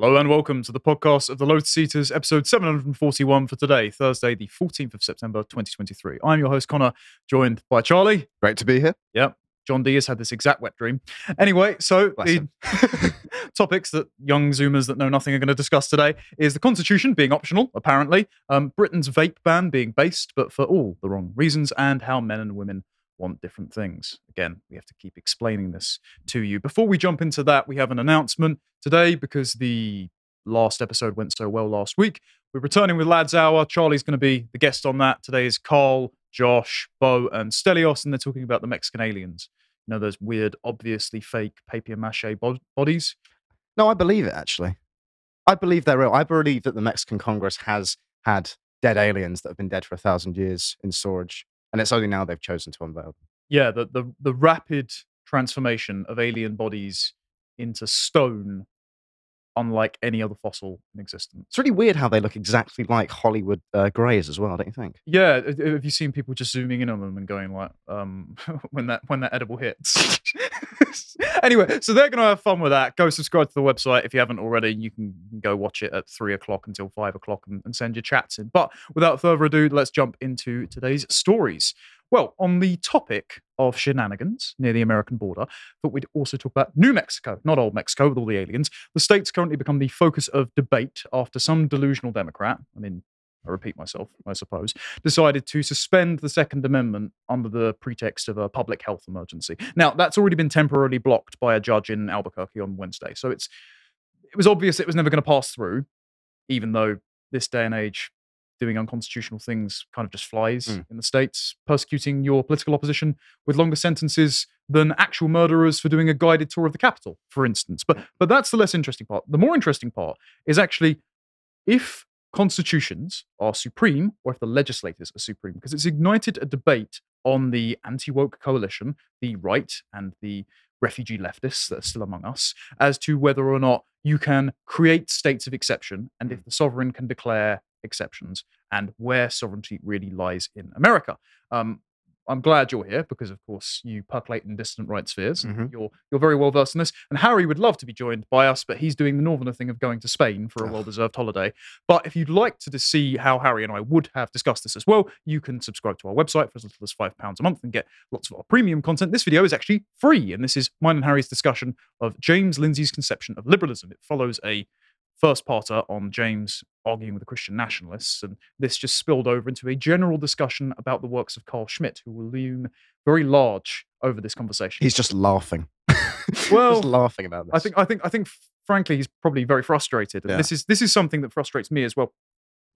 Hello and welcome to the podcast of the Lotus Eaters, episode 741 for today, Thursday, the 14th of September, 2023. I'm your host, Connor, joined by Charlie. Great to be here. Yep. John D has had this exact wet dream. Anyway, so Bless the topics that young Zoomers that know nothing are going to discuss today is the Constitution being optional, apparently, um, Britain's vape ban being based, but for all the wrong reasons, and how men and women want different things. Again, we have to keep explaining this to you. Before we jump into that, we have an announcement today because the last episode went so well last week. We're returning with Lads Hour. Charlie's going to be the guest on that. Today is Carl, Josh, Bo, and Stelios, and they're talking about the Mexican aliens. You know, those weird, obviously fake papier mache bo- bodies. No, I believe it actually. I believe they're real. I believe that the Mexican Congress has had dead aliens that have been dead for a thousand years in storage, and it's only now they've chosen to unveil them. Yeah, the, the, the rapid transformation of alien bodies into stone, unlike any other fossil in existence. It's really weird how they look exactly like Hollywood uh, greys as well, don't you think? Yeah, uh, have you seen people just zooming in on them and going like, um, when that when that edible hits? anyway, so they're going to have fun with that. Go subscribe to the website if you haven't already. You can go watch it at three o'clock until five o'clock and, and send your chats in. But without further ado, let's jump into today's stories. Well, on the topic of shenanigans near the American border, but we'd also talk about New Mexico, not old Mexico with all the aliens. The state's currently become the focus of debate after some delusional Democrat, I mean, I repeat myself, I suppose, decided to suspend the Second Amendment under the pretext of a public health emergency. Now, that's already been temporarily blocked by a judge in Albuquerque on Wednesday. So it's it was obvious it was never going to pass through, even though this day and age doing unconstitutional things kind of just flies Mm. in the states, persecuting your political opposition with longer sentences than actual murderers for doing a guided tour of the capital, for instance. But but that's the less interesting part. The more interesting part is actually if constitutions are supreme or if the legislators are supreme, because it's ignited a debate on the anti woke coalition, the right and the refugee leftists that are still among us, as to whether or not you can create states of exception and if the sovereign can declare exceptions and where sovereignty really lies in America. Um, I'm glad you're here because, of course, you percolate in distant right spheres. Mhm. You're you're very well versed in this. And Harry would love to be joined by us, but he's doing the northerner thing of going to Spain for a well-deserved holiday. But if you'd like to see how Harry and I would have discussed this as well, you can subscribe to our website for as little as five pounds a month and get lots of our premium content. This video is actually free, and this is mine and Harry's discussion of James Lindsay's conception of liberalism. It follows a first parter on James arguing with the Christian nationalists, and this just spilled over into a general discussion about the works of Carl Schmitt, who will loom very large over this conversation. He's just laughing. Well, just laughing about this. I think I think I think frankly he's probably very frustrated. And Yeah. This is this is something that frustrates me as well.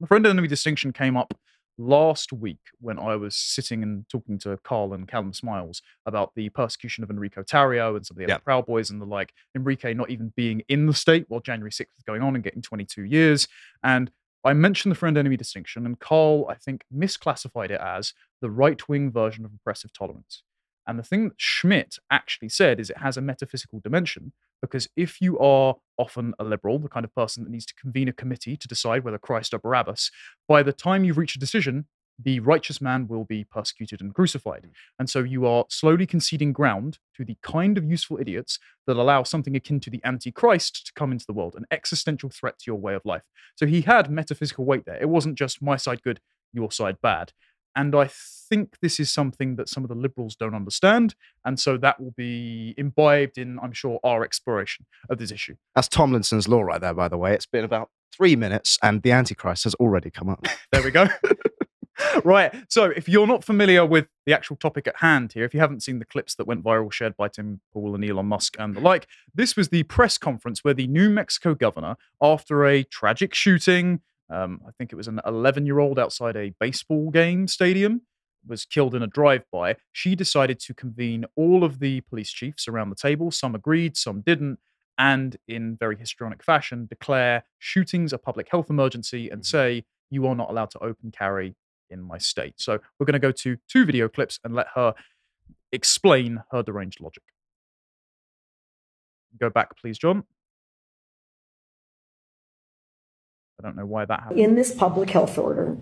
My friend and enemy distinction came up last week when I was sitting and talking to Carl and Callum Smiles about the persecution of Enrico Tarrio and some of the other Yeah. Proud Boys and the like. Enrique not even being in the state while January 6th was going on and getting 22 years. And I mentioned the friend enemy distinction, and Carl, I think, misclassified it as the right wing version of oppressive tolerance. And the thing that Schmitt actually said is it has a metaphysical dimension because if you are often a liberal, the kind of person that needs to convene a committee to decide whether Christ or Barabbas, by the time you reach a decision, the righteous man will be persecuted and crucified. Mm. And so you are slowly conceding ground to the kind of useful idiots that allow something akin to the Antichrist to come into the world, an existential threat to your way of life. So he had metaphysical weight there. It wasn't just my side good, your side bad. And I think this is something that some of the liberals don't understand. And so that will be imbibed in, I'm sure, our exploration of this issue. That's Tomlinson's law right there, by the way. It's been about three minutes and the Antichrist has already come up. There we go. right. So if you're not familiar with the actual topic at hand here, if you haven't seen the clips that went viral shared by Tim Pool and Elon Musk and the like, this was the press conference where the New Mexico governor, after a tragic shooting, um, I think it was an 11 year old outside a baseball game stadium, was killed in a drive by. She decided to convene all of the police chiefs around the table. Some agreed, some didn't. And in very histrionic fashion, declare shootings a public health emergency and Mhm. say, you are not allowed to open carry in my state. So we're going to go to two video clips and let her explain her deranged logic. Go back, please, John. I don't know why that happened. in this public health order,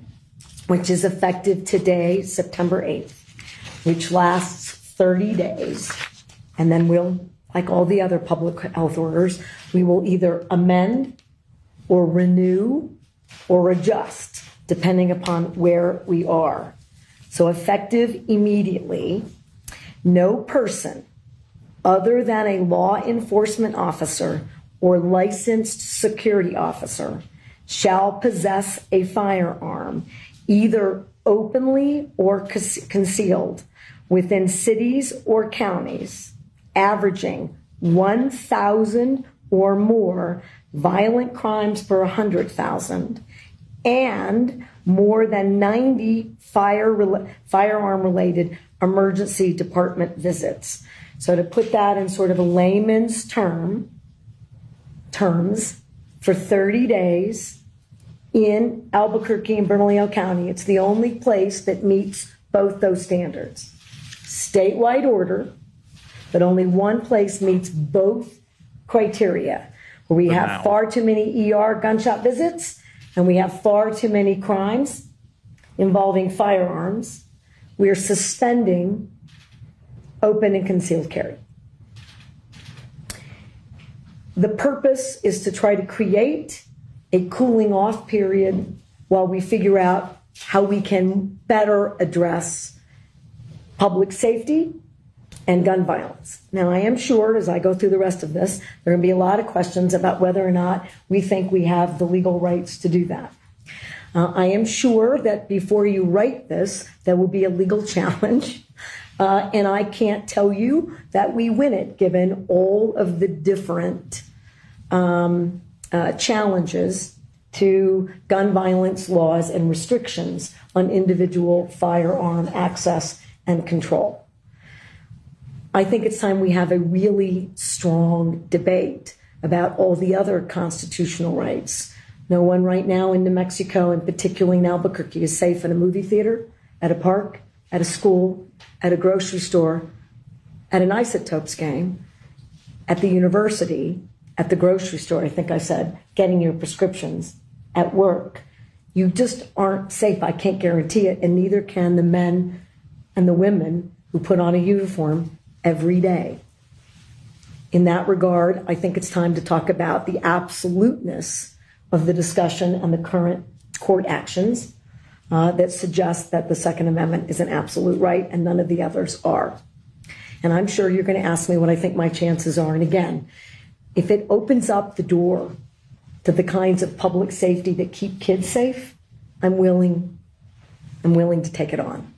which is effective today, September 8th, which lasts 30 days. And then we'll, like all the other public health orders, we will either amend or renew or adjust, depending upon where we are. So, effective immediately, no person other than a law enforcement officer or licensed security officer shall possess a firearm, either openly or concealed, within cities or counties, averaging 1,000 or more violent crimes per 100,000 and more than 90 fire firearm related emergency department visits. So to put that in sort of a layman's term terms for 30 days in Albuquerque and Bernalillo County, it's the only place that meets both those standards. Statewide order, but only one place meets both criteria. Where we have far too many ER gunshot visits and we have far too many crimes involving firearms. We are suspending open and concealed carry. The purpose is to try to create a cooling off period while we figure out how we can better address public safety and gun violence. Now, I am sure as I go through the rest of this, there are going to be a lot of questions about whether or not we think we have the legal rights to do that. Uh, I am sure that before you write this, there will be a legal challenge. Uh, and I can't tell you that we win it given all of the different um, uh, challenges to gun violence laws and restrictions on individual firearm access and control. I think it's time we have a really strong debate about all the other constitutional rights. No one right now in New Mexico, and particularly in Albuquerque, is safe in a movie theater, at a park, at a school, at a grocery store, at an isotopes game, at the university, at the grocery store, I think I said, getting your prescriptions, at work. You just aren't safe. I can't guarantee it. And neither can the men and the women who put on a uniform every day. In that regard, I think it's time to talk about the absoluteness of the discussion and the current court actions uh, that suggest that the Second Amendment is an absolute right and none of the others are. And I'm sure you're going to ask me what I think my chances are. And again, if it opens up the door to the kinds of public safety that keep kids safe, I'm willing, I'm willing to take it on.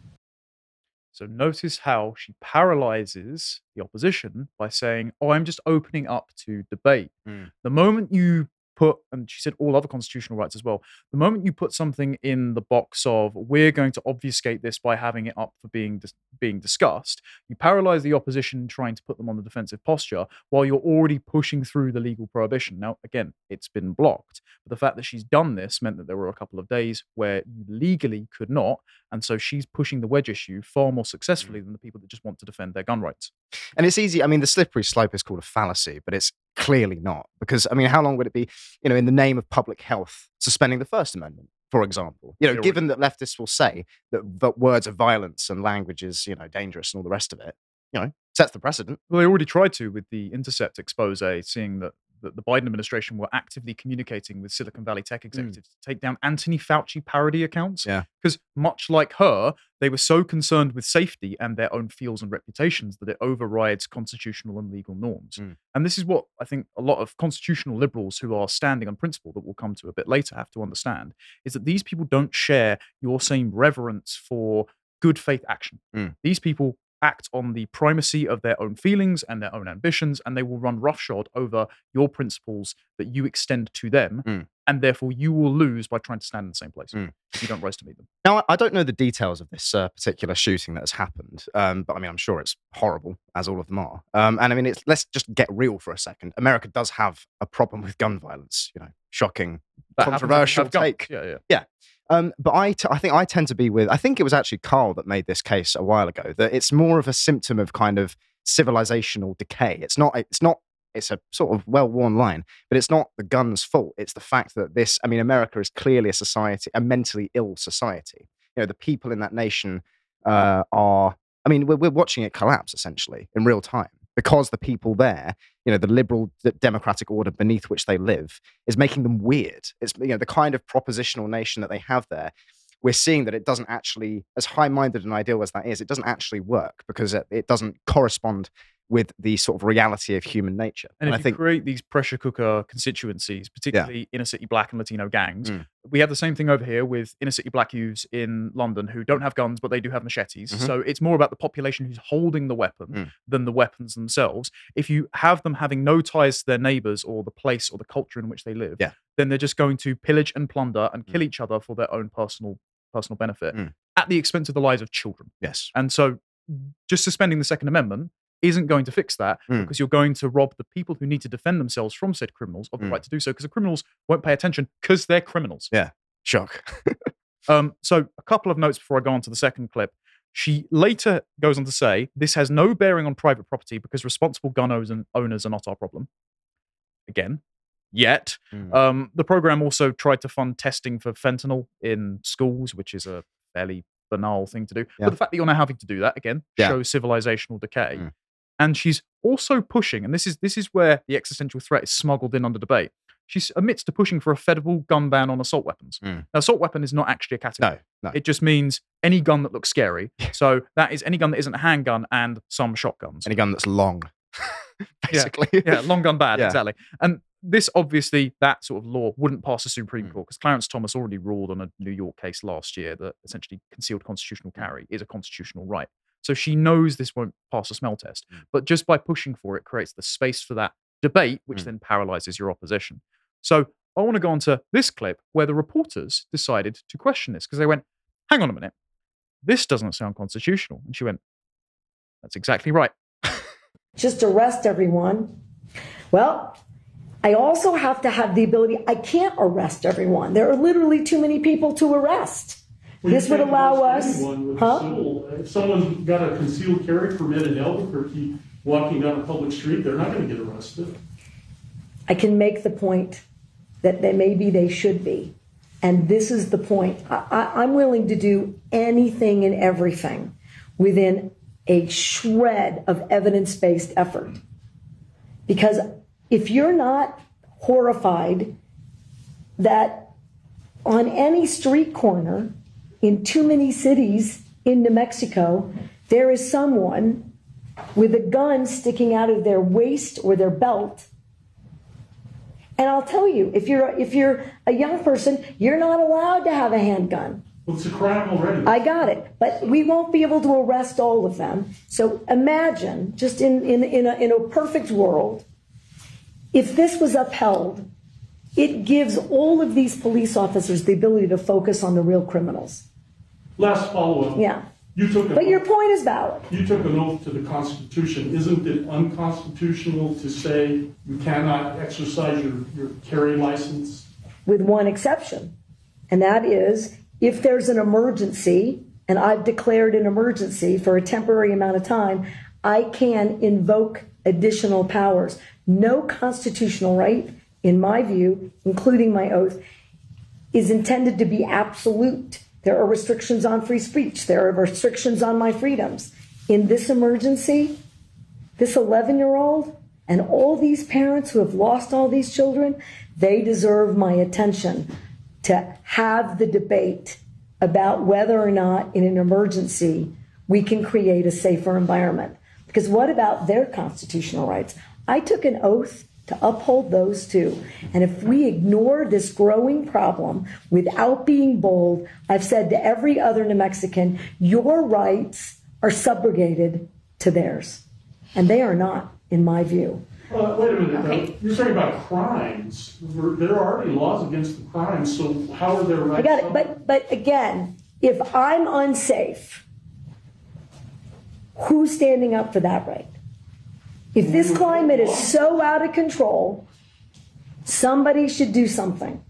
So notice how she paralyzes the opposition by saying, "Oh, I'm just opening up to debate." Mm. The moment you put, and she said all other constitutional rights as well. The moment you put something in the box of we're going to obfuscate this by having it up for being dis- being discussed, you paralyze the opposition trying to put them on the defensive posture while you're already pushing through the legal prohibition. Now, again, it's been blocked, but the fact that she's done this meant that there were a couple of days where you legally could not, and so she's pushing the wedge issue far more successfully mm. than the people that just want to defend their gun rights. And it's easy. I mean, the slippery slope is called a fallacy, but it's clearly not. Because, I mean, how long would it be, you know, in the name of public health, suspending the First Amendment, for example? You know, given that leftists will say that, that words of violence and language is, you know, dangerous and all the rest of it, you know, sets the precedent. Well, they already tried to with the Intercept expose, seeing that that the Biden administration were actively communicating with Silicon Valley tech mm. executives mm. to take down Anthony Fauci parody accounts. Yeah. Because much like her, they were so concerned with safety and their own feels and reputations that it overrides constitutional and legal norms. Mm. And this is what I think a lot of constitutional liberals who are standing on principle that we'll come to a bit later have to understand is that these people don't share your same reverence for good faith action. Mm. These people act on the primacy of their own feelings and their own ambitions, and they will run roughshod over your principles that you extend to them. Mm. And therefore, you will lose by trying to stand in the same place. Mm. You don't rise to meet them. Now, I don't know the details of this uh, particular shooting that has happened, um, but I mean, I'm sure it's horrible, as all of them are. Um, and I mean, let's just get real for a second. America does have a problem with gun violence. You know, shocking, that controversial take. Yeah, yeah, yeah. Um, but I, t- I think I tend to be with, I think it was actually Carl that made this case a while ago, that it's more of a symptom of kind of civilizational decay. It's not, it's not, it's a sort of well worn line, but it's not the gun's fault. It's the fact that this, I mean, America is clearly a society, a mentally ill society. You know, the people in that nation uh, are, I mean, we're, we're watching it collapse essentially in real time. Because the people there, you know, the liberal democratic order beneath which they live is making them weird. It's you know the kind of propositional nation that they have there. We're seeing that it doesn't actually, as high-minded an ideal as that is, it doesn't actually work because it, it doesn't correspond with the sort of reality of human nature. And, if I you think create these pressure cooker constituencies, particularly inner city black and Latino gangs, Mm. we have the same thing over here with inner city black youths in London who don't have guns, but they do have machetes. Mhm. So it's more about the population who's holding the weapon Mm. than the weapons themselves. If you have them having no ties to their neighbors or the place or the culture in which they live, Yeah. then they're just going to pillage and plunder and kill each other for their own personal personal benefit Mm. at the expense of the lives of children. yes, And so just suspending the Second Amendment isn't going to fix that Mm. because you're going to rob the people who need to defend themselves from said criminals of the Mm. right to do so because the criminals won't pay attention because they're criminals. Yeah. Shock. Um, so, a couple of notes before I go on to the second clip. She later goes on to say, This has no bearing on private property because responsible gun owners and owners are not our problem. Again, yet. Mm. Um, the program also tried to fund testing for fentanyl in schools, which is a fairly banal thing to do. Yeah. But the fact that you're now having to do that again Yeah. shows civilizational decay. Mm. And she's also pushing, and this is this is where the existential threat is smuggled in under debate. She admits to pushing for a federal gun ban on assault weapons. Mm. Now, assault weapon is not actually a category. no, no. It just means any gun that looks scary. so that is any gun that isn't a handgun and some shotguns. Any gun that's long, basically. yeah, long gun bad, Yeah. exactly. And this obviously that sort of law wouldn't pass the Supreme Mm. Court because Clarence Thomas already ruled on a New York case last year that essentially concealed constitutional carry is a constitutional right. So she knows this won't pass a smell test, Mm. but just by pushing for it creates the space for that debate, which Mm. then paralyzes your opposition. So I want to go on to this clip where the reporters decided to question this because they went, "Hang on a minute, this doesn't sound constitutional," and she went, "That's exactly right." just arrest everyone. Well, I also have to have the ability, I can't arrest everyone. There are literally too many people to arrest. Well, This would allow us- anyone with a huh? If someone got a concealed carry permit in Albuquerque, walking down a public street, they're not gonna get arrested. I can make the point that they, maybe they should be. And this is the point. I, I'm willing to do anything and everything within a shred of evidence based effort. Because if you're not horrified that on any street corner in too many cities in New Mexico, there is someone with a gun sticking out of their waist or their belt and I'll tell you, if you're if you're a young person, you're not allowed to have a handgun. Well, it's a crime already. I got it, but we won't be able to arrest all of them. So imagine, just in in in a, in a perfect world, if this was upheld, it gives all of these police officers the ability to focus on the real criminals. Last follow-up. Yeah, You took, but your point is valid. you took an oath to the Constitution. Isn't it unconstitutional to say you cannot exercise your, your carry license? with one exception, and that is if there's an emergency, and I've declared an emergency for a temporary amount of time, I can invoke additional powers. No constitutional right, in my view, including my oath, is intended to be absolute. There are restrictions on free speech, there are restrictions on my freedoms. In this emergency, this 11 year old and all these parents who have lost all these children, they deserve my attention to have the debate about whether or not in an emergency we can create a safer environment. Because what about their constitutional rights? I took an oath to uphold those two. And if we ignore this growing problem without being bold, I've said to every other New Mexican, your rights are subrogated to theirs. And they are not, in my view. Uh, wait a minute, Okay. though. you're saying about crimes. There there are already laws against the crimes, so how are their rights? I got it. But but again, if I'm unsafe, who's standing up for that right? If this climate is so out of control, somebody should do something.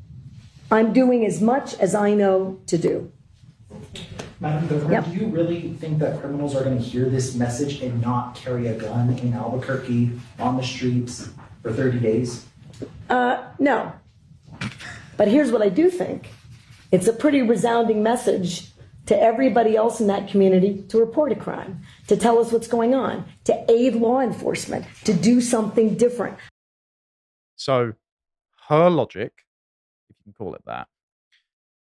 I'm doing as much as I know to do. Madam Governor, Yep. do you really think that criminals are going to hear this message and not carry a gun in Albuquerque on the streets for 30 days? Uh, no. But here's what I do think it's a pretty resounding message to everybody else in that community to report a crime, to tell us what's going on, to aid law enforcement, to do something different. So, her logic, if you can call it that,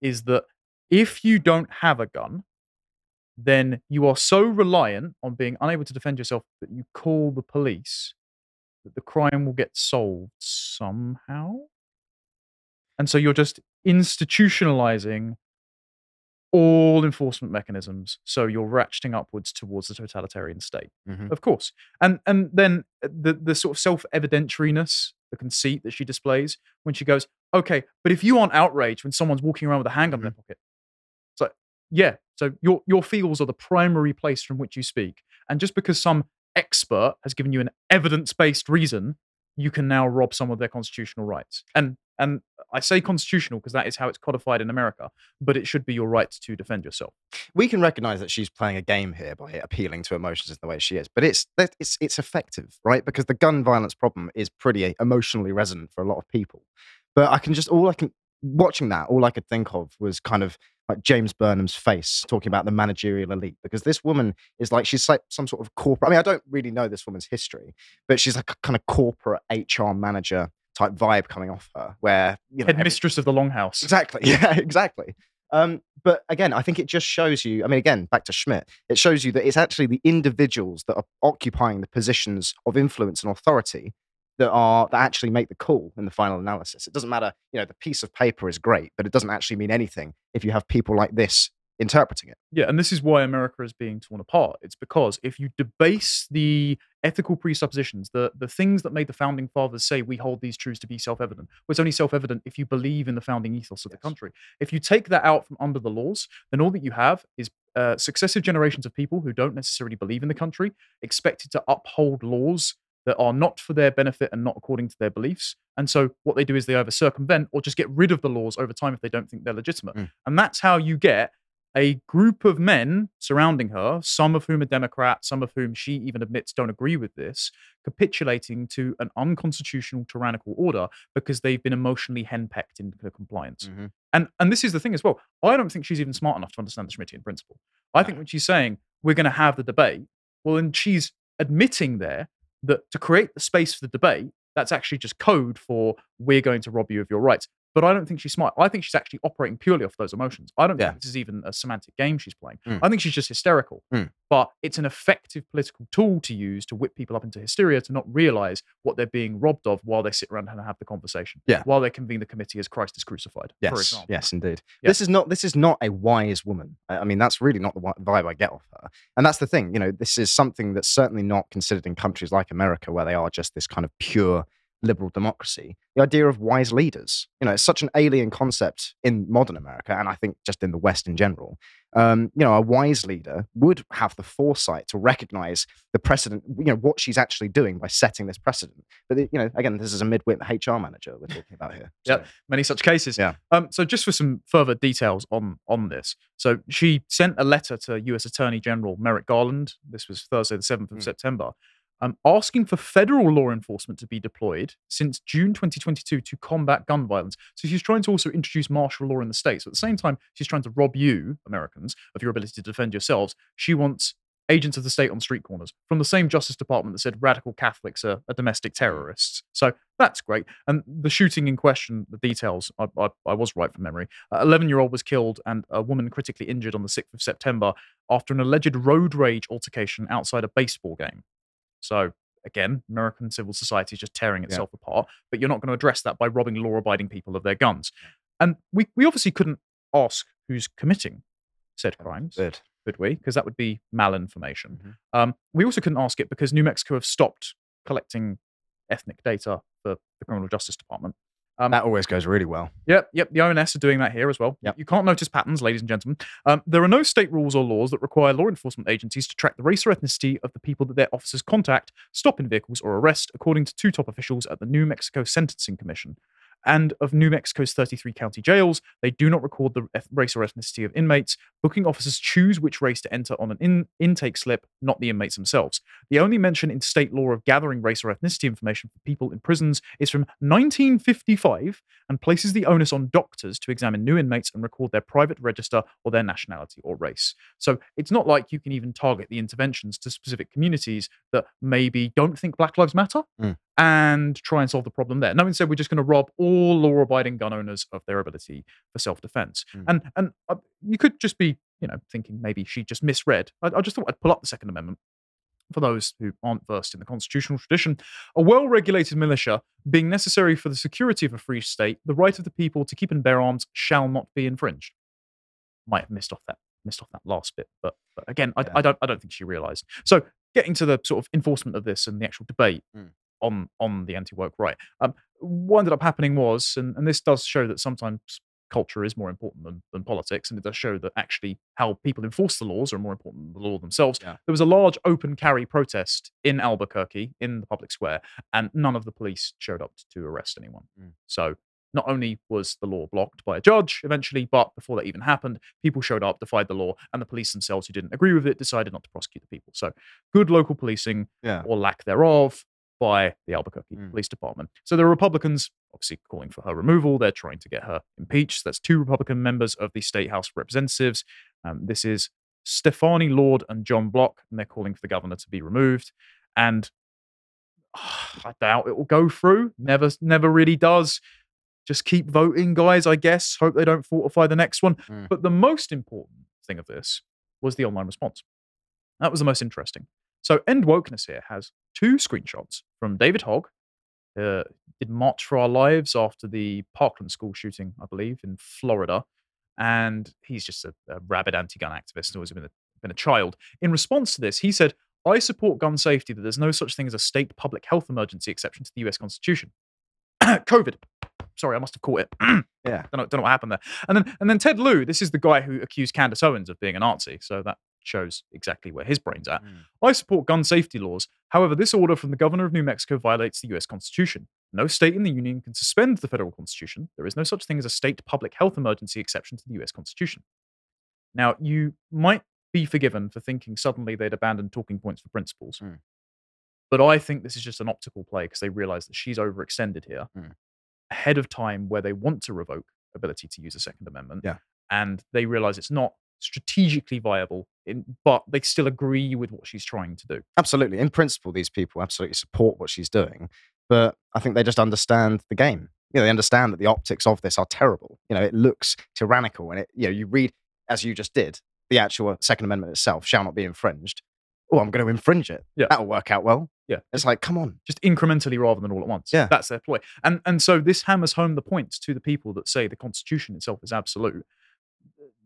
is that if you don't have a gun, then you are so reliant on being unable to defend yourself that you call the police that the crime will get solved somehow. And so you're just institutionalizing all enforcement mechanisms. So you're ratcheting upwards towards the totalitarian state, Mhm. of course. And and then uh, the the sort of self evidentiariness, the conceit that she displays when she goes, okay, but if you aren't outraged when someone's walking around with a handgun in their pocket, it's like, yeah. So your your feels are the primary place from which you speak, and just because some expert has given you an evidence based reason, you can now rob some of their constitutional rights. And and I say constitutional because that is how it's codified in America, but it should be your right to defend yourself. we can recognize that she's playing a game here by appealing to emotions in the way she is, but it's it's it's effective, right? Because the gun violence problem is pretty emotionally resonant for a lot of people. But I can just all I can watching that, all I could think of was kind of like James Burnham's face talking about the managerial elite, because this woman is like she's like some sort of corporate. I mean, I don't really know this woman's history, but she's like a kind of corporate HR manager type vibe coming off her, where you know every- Headmistress of the Longhouse. Exactly. Yeah, exactly. Um, but again, I think it just shows you. I mean, again, back to Schmitt, it shows you that it's actually the individuals that are occupying the positions of influence and authority that are that actually make the call in the final analysis. It doesn't matter. You know, the piece of paper is great, but it doesn't actually mean anything if you have people like this interpreting it. Yeah, and this is why America is being torn apart. It's because if you debase the ethical presuppositions, the the things that made the founding fathers say we hold these truths to be self-evident, well, it's only self-evident if you believe in the founding ethos of the country. If you take that out from under the laws, then all that you have is uh, successive generations of people who don't necessarily believe in the country, expected to uphold laws that are not for their benefit and not according to their beliefs. And so what they do is they either circumvent or just get rid of the laws over time if they don't think they're legitimate. Mm. And that's how you get a group of men surrounding her, some of whom are Democrats, some of whom she even admits don't agree with this, capitulating to an unconstitutional tyrannical order because they've been emotionally henpecked into compliance. Mhm. And and this is the thing as well. I don't think she's even smart enough to understand the Schmittian principle. I think when she's saying we're going to have the debate, well, then she's admitting there that to create the space for the debate, that's actually just code for we're going to rob you of your rights. But I don't think she's smart. I think she's actually operating purely off those emotions. I don't Yeah. think this is even a semantic game she's playing. Mm. I think she's just hysterical. Mm. But it's an effective political tool to use to whip people up into hysteria to not realize what they're being robbed of while they sit around and have the conversation. Yeah. While they convene the committee as Christ is crucified. For Yes, example. yes, indeed. Yeah. This is not this is not a wise woman. I I mean, that's really not the vibe I get off her. And that's the thing. You know, this is something that's certainly not considered in countries like America, where they are just this kind of pure liberal democracy. The idea of wise leaders. You know, it's such an alien concept in modern America, and I think just in the West in general. Um, you know, a wise leader would have the foresight to recognize the precedent. You know, what she's actually doing by setting this precedent. But you know, again, this is a midwit HR manager we're talking about here. So- many such cases. Yeah. Um, so just for some further details on on this, so she sent a letter to U.S. Attorney General Merrick Garland. This was Thursday, the seventh of Mm. September, um, asking for federal law enforcement to be deployed since June 2022 to combat gun violence. So she's trying to also introduce martial law in the states. At the same time, she's trying to rob you, Americans, of your ability to defend yourselves. She wants agents of the state on street corners from the same Justice Department that said radical Catholics are, are domestic terrorists. So that's great. And the shooting in question, the details, I, I, I was right from memory. An 11 year old was killed and a woman critically injured on the 6th of September after an alleged road rage altercation outside a baseball game. So again, American civil society is just tearing itself apart, but you're not going to address that by robbing law abiding people of their guns. And we, we obviously couldn't ask who's committing said crimes Good. could we? Because that would be malinformation. Mhm. Um, we also couldn't ask it because New Mexico have stopped collecting ethnic data for the criminal justice department. Um, That always goes really well. Yep, yep. The ONS are doing that here as well. Yep. You can't notice patterns, ladies and gentlemen. Um, there are no state rules or laws that require law enforcement agencies to track the race or ethnicity of the people that their officers contact, stop in vehicles, or arrest, according to two top officials at the New Mexico Sentencing Commission. And of New Mexico's 33 county jails, they do not record the race or ethnicity of inmates. Booking officers choose which race to enter on an in- intake slip, not the inmates themselves. The only mention in state law of gathering race or ethnicity information for people in prisons is from 1955 and places the onus on doctors to examine new inmates and record their private register or their nationality or race. So it's not like you can even target the interventions to specific communities that maybe don't think Black Lives Matter Mm. And try and solve the problem there. No, instead we're just going to rob all law-abiding gun owners of their ability for self-defense. Mm. And and uh, you could just be, you know, thinking maybe she just misread. I, I just thought I'd pull up the Second Amendment for those who aren't versed in the constitutional tradition, a well regulated militia being necessary for the security of a free state, the right of the people to keep and bear arms shall not be infringed. Might have missed off that missed off that last bit, but, but again, I, Yeah. I don't I don't think she realised. So getting to the sort of enforcement of this and the actual debate Mm. On on the anti woke right, um, what ended up happening was, and, and this does show that sometimes culture is more important than, than politics, and it does show that actually how people enforce the laws are more important than the law themselves. Yeah. There was a large open carry protest in Albuquerque in the public square, and none of the police showed up to arrest anyone. Mm. So not only was the law blocked by a judge eventually, but before that even happened, people showed up, defied the law, and the police themselves, who didn't agree with it, decided not to prosecute the people. So good local policing Yeah. or lack thereof by the Albuquerque Mm. Police Department. So the Republicans obviously calling for her removal. They're trying to get her impeached. That's two Republican members of the State House of Representatives. Um, this is Stefani Lord and John Block, and they're calling for the governor to be removed. And I doubt it will go through. Never, never really does. Just keep voting, guys. I guess. Hope they don't fortify the next one. Mm. But the most important thing of this was the online response. That was the most interesting. So, End Wokeness here has two screenshots from David Hogg, uh, did March for Our Lives after the Parkland school shooting, I believe, in Florida. And he's just a, a rabid anti gun activist, always been a, been a child. In response to this, he said, I support gun safety, that there's no such thing as a state public health emergency exception to the US Constitution. COVID. Sorry, I must have caught it. Yeah. don't know, don't know what happened there. And then and then Ted Lieu, this is the guy who accused Candace Owens of being a Nazi. So that shows exactly where his brain's at. Mm. I support gun safety laws. However, this order from the governor of New Mexico violates the US Constitution. No state in the Union can suspend the federal Constitution. There is no such thing as a state public health emergency exception to the US Constitution. Now, you might be forgiven for thinking suddenly they'd abandoned talking points for principles. Mm. But I think this is just an optical play because they realize that she's overextended here Mm. ahead of time where they want to revoke ability to use a Second Amendment. Yeah. And they realize it's not strategically viable, in, but they still agree with what she's trying to do. Absolutely. In principle, these people absolutely support what she's doing, but I think they just understand the game. You know, they understand that the optics of this are terrible. You know, it looks tyrannical, and it. You know, you read as you just did the actual Second Amendment itself shall not be infringed. Oh, I'm going to infringe it. Yeah. that'll work out well. Yeah. It's like, come on. just incrementally rather than all at once. Yeah. That's their ploy. And and so this hammers home the points to the people that say the Constitution itself is absolute,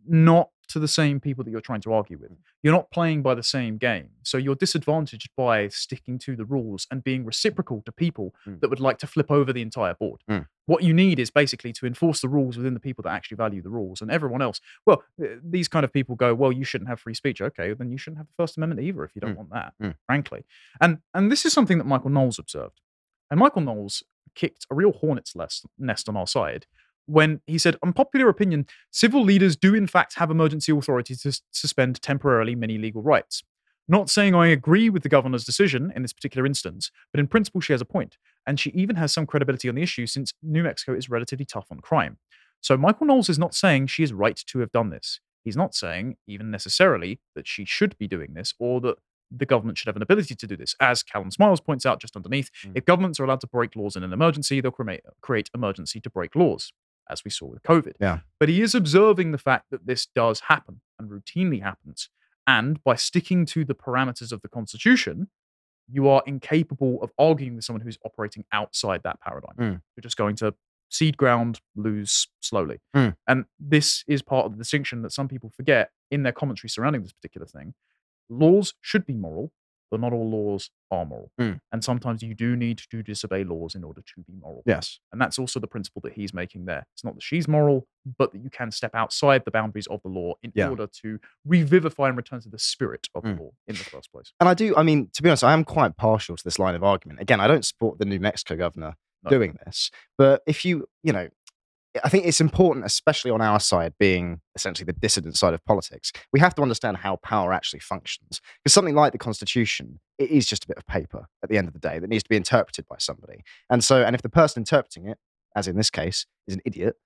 not to the same people that you're trying to argue Mm. with. You're not playing by the same game. So you're disadvantaged by sticking to the rules and being reciprocal to people Mm. that would like to flip over the entire board. Mm. What you need is basically to enforce the rules within the people that actually value the rules and everyone else. Well, uh, these kind of people go, well, you shouldn't have free speech. Okay, then you shouldn't have the First Amendment either if you don't Mm. want that, Mm. frankly. And and this is something that Michael Knowles observed. And Michael Knowles kicked a real hornet's nest on our side when he said, unpopular opinion, civil leaders do in fact have emergency authority to suspend temporarily many legal rights. Not saying I agree with the governor's decision in this particular instance, but in principle she has a point, and she even has some credibility on the issue since New Mexico is relatively tough on crime. So Michael Knowles is not saying she is right to have done this. He's not saying even necessarily that she should be doing this or that the government should have an ability to do this. As Callum Smiles points out just underneath, Mm. if governments are allowed to break laws in an emergency, they'll create, create emergency to break laws, as we saw with COVID. Yeah. But he is observing the fact that this does happen and routinely happens. And by sticking to the parameters of the Constitution, you are incapable of arguing with someone who's operating outside that paradigm. Mm. You're just going to cede ground, lose slowly. Mm. And this is part of the distinction that some people forget in their commentary surrounding this particular thing. Laws should be moral, but not all laws are moral. Mm. And sometimes you do need to disobey laws in order to be moral. Yes. And that's also the principle that he's making there. It's not that she's moral, but that you can step outside the boundaries of the law in Yeah. order to revivify and return to the spirit of Mm. the law in the first place. And I do, I mean, to be honest, I am quite partial to this line of argument. Again, I don't support the New Mexico governor No. doing this. But if you, you know, I think it's important, especially on our side, being essentially the dissident side of politics, we have to understand how power actually functions. Because something like the Constitution, it is just a bit of paper at the end of the day that needs to be interpreted by somebody. And so, and if the person interpreting it, as in this case, is an idiot,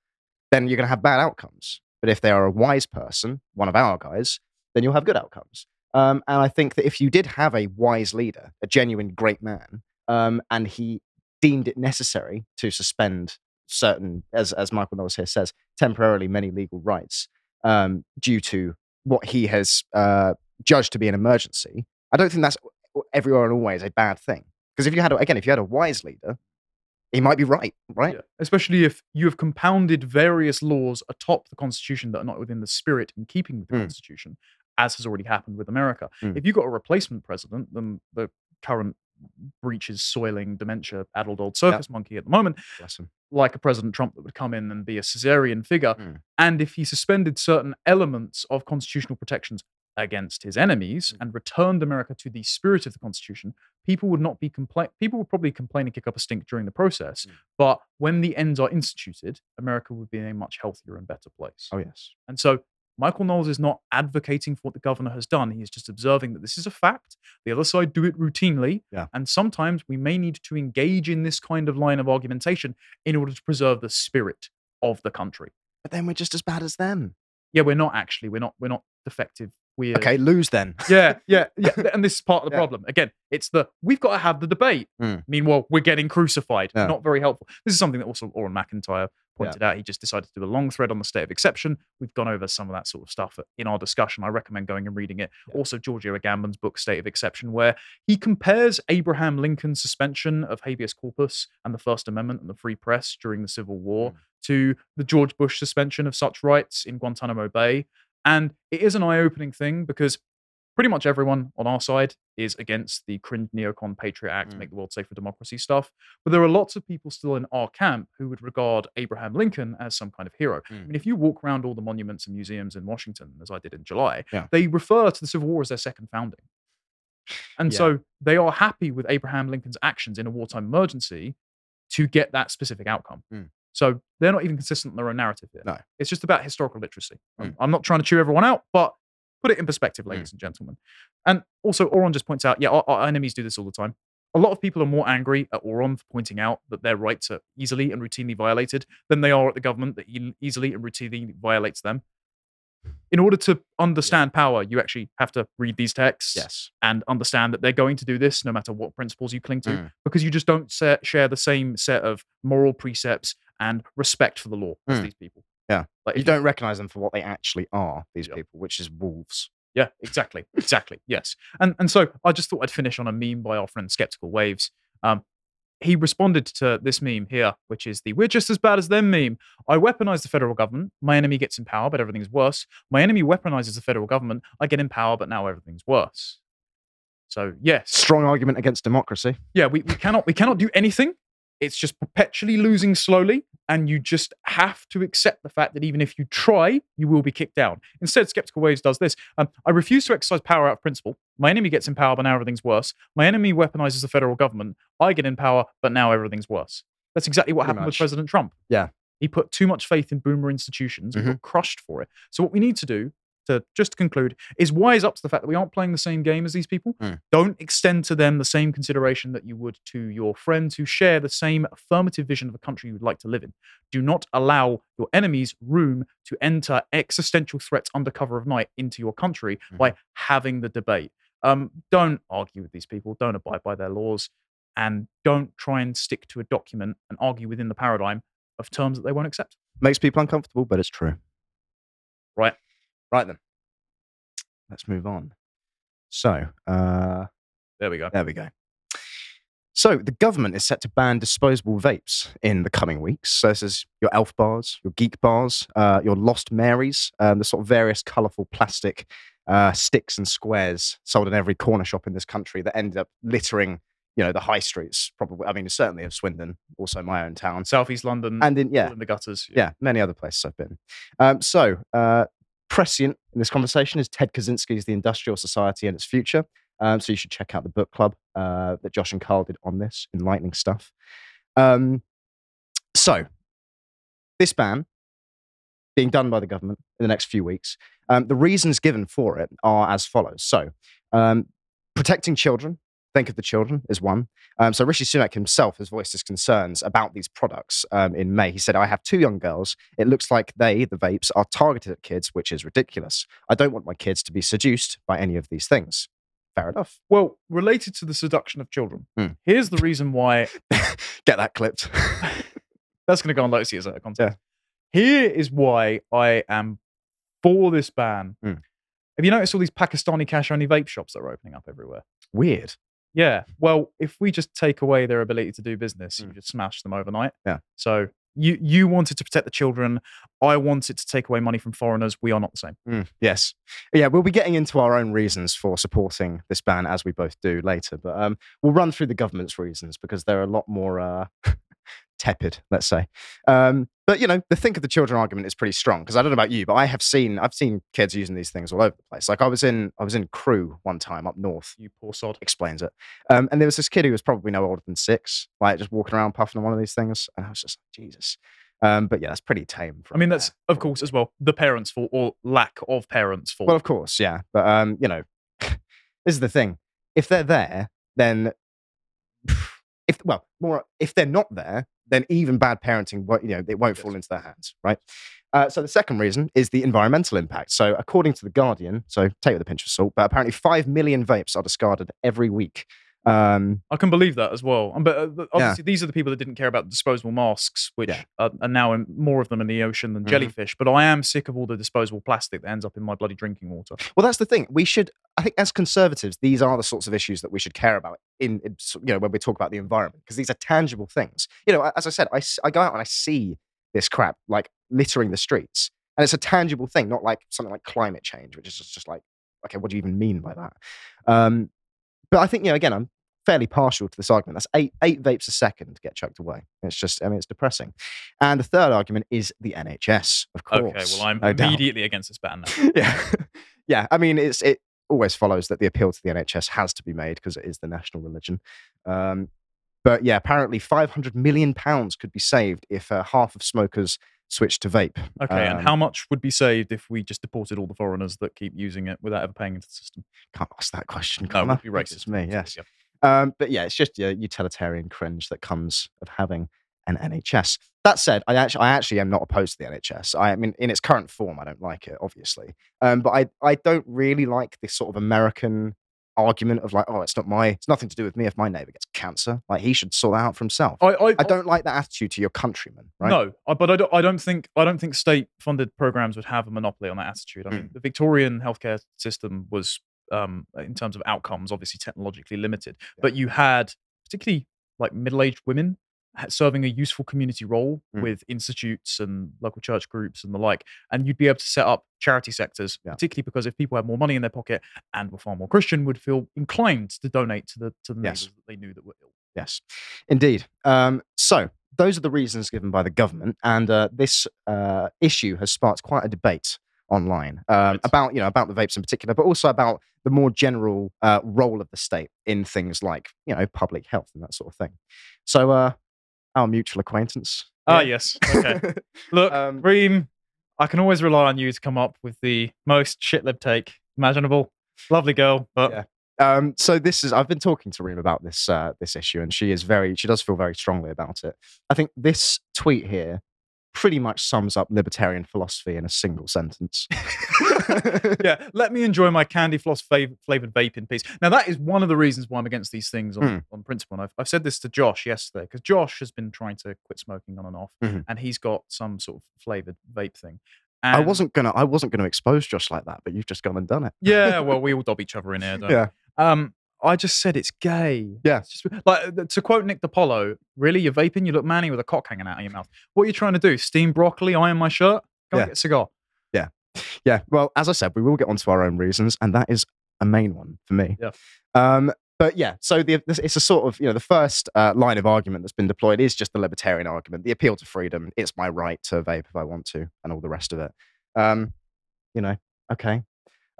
then you're going to have bad outcomes. But if they are a wise person, one of our guys, then you'll have good outcomes. Um, and I think that if you did have a wise leader, a genuine great man, um, and he deemed it necessary to suspend certain, as as Michael Knowles here says, temporarily many legal rights um, due to what he has uh, judged to be an emergency. I don't think that's everywhere and always a bad thing. Because if you had, a, again, if you had a wise leader, he might be right, right? Yeah. Especially if you have compounded various laws atop the Constitution that are not within the spirit and keeping with the Mm. Constitution, as has already happened with America. Mm. If you've got a replacement president, then the current breaches soiling dementia addled old circus monkey at the moment. Like a President Trump that would come in and be a Caesarian figure. Mm. And if he suspended certain elements of constitutional protections against his enemies Mm. and returned America to the spirit of the Constitution, people would not be complain. People would probably complain and kick up a stink during the process. Mm. But when the ends are instituted, America would be in a much healthier and better place. Oh yes. And so Michael Knowles is not advocating for what the governor has done. He is just observing that this is a fact. The other side do it routinely. Yeah. And sometimes we may need to engage in this kind of line of argumentation in order to preserve the spirit of the country. But then we're just as bad as them. Yeah, we're not actually. We're not we're not defective. We're Okay, lose then. yeah, yeah, yeah. And this is part of the Yeah. problem. Again, it's the we've got to have the debate. Mm. Meanwhile, we're getting crucified. Yeah. Not very helpful. This is something that also Auron MacIntyre pointed out. He just decided to do a long thread on the state of exception. We've gone over some of that sort of stuff in our discussion. I recommend going and reading it. Also, Giorgio Agamben's book, State of Exception, where he compares Abraham Lincoln's suspension of habeas corpus and the First Amendment and the free press during the Civil War Mm. to the George Bush suspension of such rights in Guantanamo Bay. And it is an eye opening thing because pretty much everyone on our side is against the cringe neocon Patriot Act, Mm. make the world safe for democracy stuff. But there are lots of people still in our camp who would regard Abraham Lincoln as some kind of hero. I Mm. mean, if you walk around all the monuments and museums in Washington, as I did in July, Yeah. they refer to the Civil War as their second founding. And Yeah. so they are happy with Abraham Lincoln's actions in a wartime emergency to get that specific outcome. Mm. So they're not even consistent in their own narrative here. No. It's just about historical literacy. Mm. I'm not trying to chew everyone out, but put it in perspective, Mm. ladies and gentlemen. And also, Auron just points out, yeah, our, our enemies do this all the time. A lot of people are more angry at Auron for pointing out that their rights are easily and routinely violated than they are at the government that easily and routinely violates them. In order to understand power, you actually have to read these texts Yes. and understand that they're going to do this no matter what principles you cling to, Mm. because you just don't set, share the same set of moral precepts and respect for the law as Mm. these people. Yeah. Like You don't recognize them for what they actually are, these Yeah. people, which is wolves. Yeah, exactly, exactly. Yes, and and so I just thought I'd finish on a meme by our friend Skeptical Waves. Um, he responded to this meme here, which is the "We're just as bad as them" meme. I weaponize the federal government. My enemy gets in power, but everything's worse. My enemy weaponizes the federal government. I get in power, but now everything's worse. So yes, Strong argument against democracy. yeah, we, we cannot we cannot do anything. It's just perpetually losing slowly, and you just have to accept the fact that even if you try, you will be kicked down. Instead, Skeptical Waves does this. Um, I refuse to exercise power out of principle. My enemy gets in power, but now everything's worse. My enemy weaponizes the federal government. I get in power, but now everything's worse. That's exactly what Pretty happened with. President Trump. Yeah. He put too much faith in boomer institutions and Mm-hmm. got crushed for it. So what we need to do to just to conclude is wise up to the fact that we aren't playing the same game as these people. Mm. Don't extend to them the same consideration that you would to your friends who share the same affirmative vision of a country you would like to live in. Do not allow your enemies room to enter existential threats under cover of night into your country by having the debate. Um, don't argue with these people. Don't abide by their laws, and don't try and stick to a document and argue within the paradigm of terms that they won't accept. Makes people uncomfortable, but it's true. Right. Right then. Let's move on. So, uh, There we go. There we go. So the government is set to ban disposable vapes in the coming weeks. So this is your elf bars, your geek bars, uh, your lost Marys, um, the sort of various colourful plastic uh, sticks and squares sold in every corner shop in this country that ended up littering, you know, the high streets. Probably, I mean, certainly of Swindon, also my own town, Southeast London, and in yeah, in the gutters. yeah, many other places I've been. Um, so, uh, prescient in this conversation is Ted Kaczynski's The Industrial Society and Its Future. Um, so you should check out the book club uh, that Josh and Carl did on this, enlightening stuff. Um, So, this ban being done by the government in the next few weeks, um, the reasons given for it are as follows. So, um, protecting children, think of the children, is one. Um, so, Rishi Sunak himself has voiced his concerns about these products um, in May. He said, I have two young girls. It looks like they, the vapes, are targeted at kids, which is ridiculous. I don't want my kids to be seduced by any of these things. Fair enough. Well, related to the seduction of children, Hmm. here's the reason why Get that clipped. that's going to go on Lotus as a context. Here is why I am for this ban. Hmm. Have you noticed all these Pakistani cash only vape shops that are opening up everywhere? Weird. Yeah. Well, if we just take away their ability to do business, you Mm. just smash them overnight. Yeah. So you you wanted to protect the children. I wanted to take away money from foreigners. We are not the same. Mm, yes. Yeah, we'll be getting into our own reasons for supporting this ban as we both do later. But um, we'll run through the government's reasons because they're a lot more uh, tepid, let's say. Um, but you know, the think of the children argument is pretty strong because I don't know about you, but I have seen I've seen kids using these things all over the place. Like I was in I was in Crewe one time up north. You poor sod. Explains it. Um, and there was this kid who was probably no older than six, like just walking around puffing on one of these things, and I was just like, Jesus. Um, but yeah, that's pretty tame. I mean, that's there. of course as well the parents' fault or lack of parents' fault. Well, of course, yeah. But um, you know, this is the thing. If they're there, then if well, more if they're not there, then even bad parenting, won't- you know, it won't fall into their hands, right? Uh, so the second reason is the environmental impact. So according to the Guardian, so take it with a pinch of salt, but apparently five million vapes are discarded every week. Um, I can believe that as well. But uh, obviously, these are the people that didn't care about disposable masks, which Yeah. are, are now in, more of them in the ocean than Mhm. jellyfish. But I am sick of all the disposable plastic that ends up in my bloody drinking water. Well, that's the thing. We should, I think, as conservatives, these are the sorts of issues that we should care about in, in you know, when we talk about the environment, because these are tangible things. You know, as I said, I, I go out and I see this crap like littering the streets, and it's a tangible thing, not like something like climate change, which is just, just like, okay, what do you even mean by that? Um, but I think, you know, again, I'm fairly partial to this argument. That's eight eight vapes a second get chucked away. It's just, I mean, it's depressing. And the third argument is the NHS, of course. Okay, well, I'm no doubt immediately against this ban now. yeah, yeah. I mean, it's it always follows that the appeal to the NHS has to be made because it is the national religion. Um, but yeah, apparently, five hundred million pounds could be saved if uh, half of smokers switched to vape. Okay, and Um, how much would be saved if we just deported all the foreigners that keep using it without ever paying into the system? Can't ask that question. No, it Connor. would be racist. is me. Yes. yeah. Um, but yeah, it's just a utilitarian cringe that comes of having an NHS. That said, I actually, I actually am not opposed to the NHS. I, mean, in its current form, I don't like it, obviously. Um, but I, I don't really like this sort of American argument of like, oh, it's not my, it's nothing to do with me if my neighbor gets cancer. Like he should sort that out for himself. I, I, I don't like that attitude to your countrymen, right? No, but I don't, I don't think I don't think state-funded programs would have a monopoly on that attitude. I mean, the Victorian healthcare system was, um, in terms of outcomes, obviously technologically limited, but you had particularly like middle-aged women serving a useful community role Mm. with institutes and local church groups and the like, and you'd be able to set up charity sectors, Yeah. particularly because if people had more money in their pocket and were far more Christian, would feel inclined to donate to the to the Yes. neighbors that they knew that were ill. Yes, indeed. Um, so those are the reasons given by the government, and uh, this uh, issue has sparked quite a debate online um, Right. about you know about the vapes in particular, but also about the more general uh, role of the state in things like you know public health and that sort of thing. So uh, our mutual acquaintance. Ah, yeah. yes. Okay. Look, Um, Reem, I can always rely on you to come up with the most shit-lib take imaginable. Lovely girl, but Yeah. Um, so this is I've been talking to Reem about this uh, this issue, and she is very she does feel very strongly about it. I think this tweet here pretty much sums up libertarian philosophy in a single sentence. yeah, let me enjoy my candy floss fav- flavored vape in peace. Now, that is one of the reasons why I'm against these things on, Hmm. on principle. And I've, I've said this to Josh yesterday because Josh has been trying to quit smoking on and off, Mhm. and he's got some sort of flavored vape thing. I wasn't gonna I wasn't gonna expose Josh like that, but you've just gone and done it. Yeah, well, we all dob each other in here, don't Yeah. we? Um, I just said it's gay. Yeah. It's just, like uh, to quote Nick DiPaolo, really, you're vaping, you look manny with a cock hanging out of your mouth. What are you trying to do? Steam broccoli, iron my shirt? Go Yeah. get a cigar. Yeah. Yeah. Well, as I said, we will get onto our own reasons, and that is a main one for me. Yeah. Um, but yeah, so the, this, it's a sort of, you know, the first uh, line of argument that's been deployed is just the libertarian argument, the appeal to freedom. It's my right to vape if I want to, and all the rest of it. Um, you know, okay.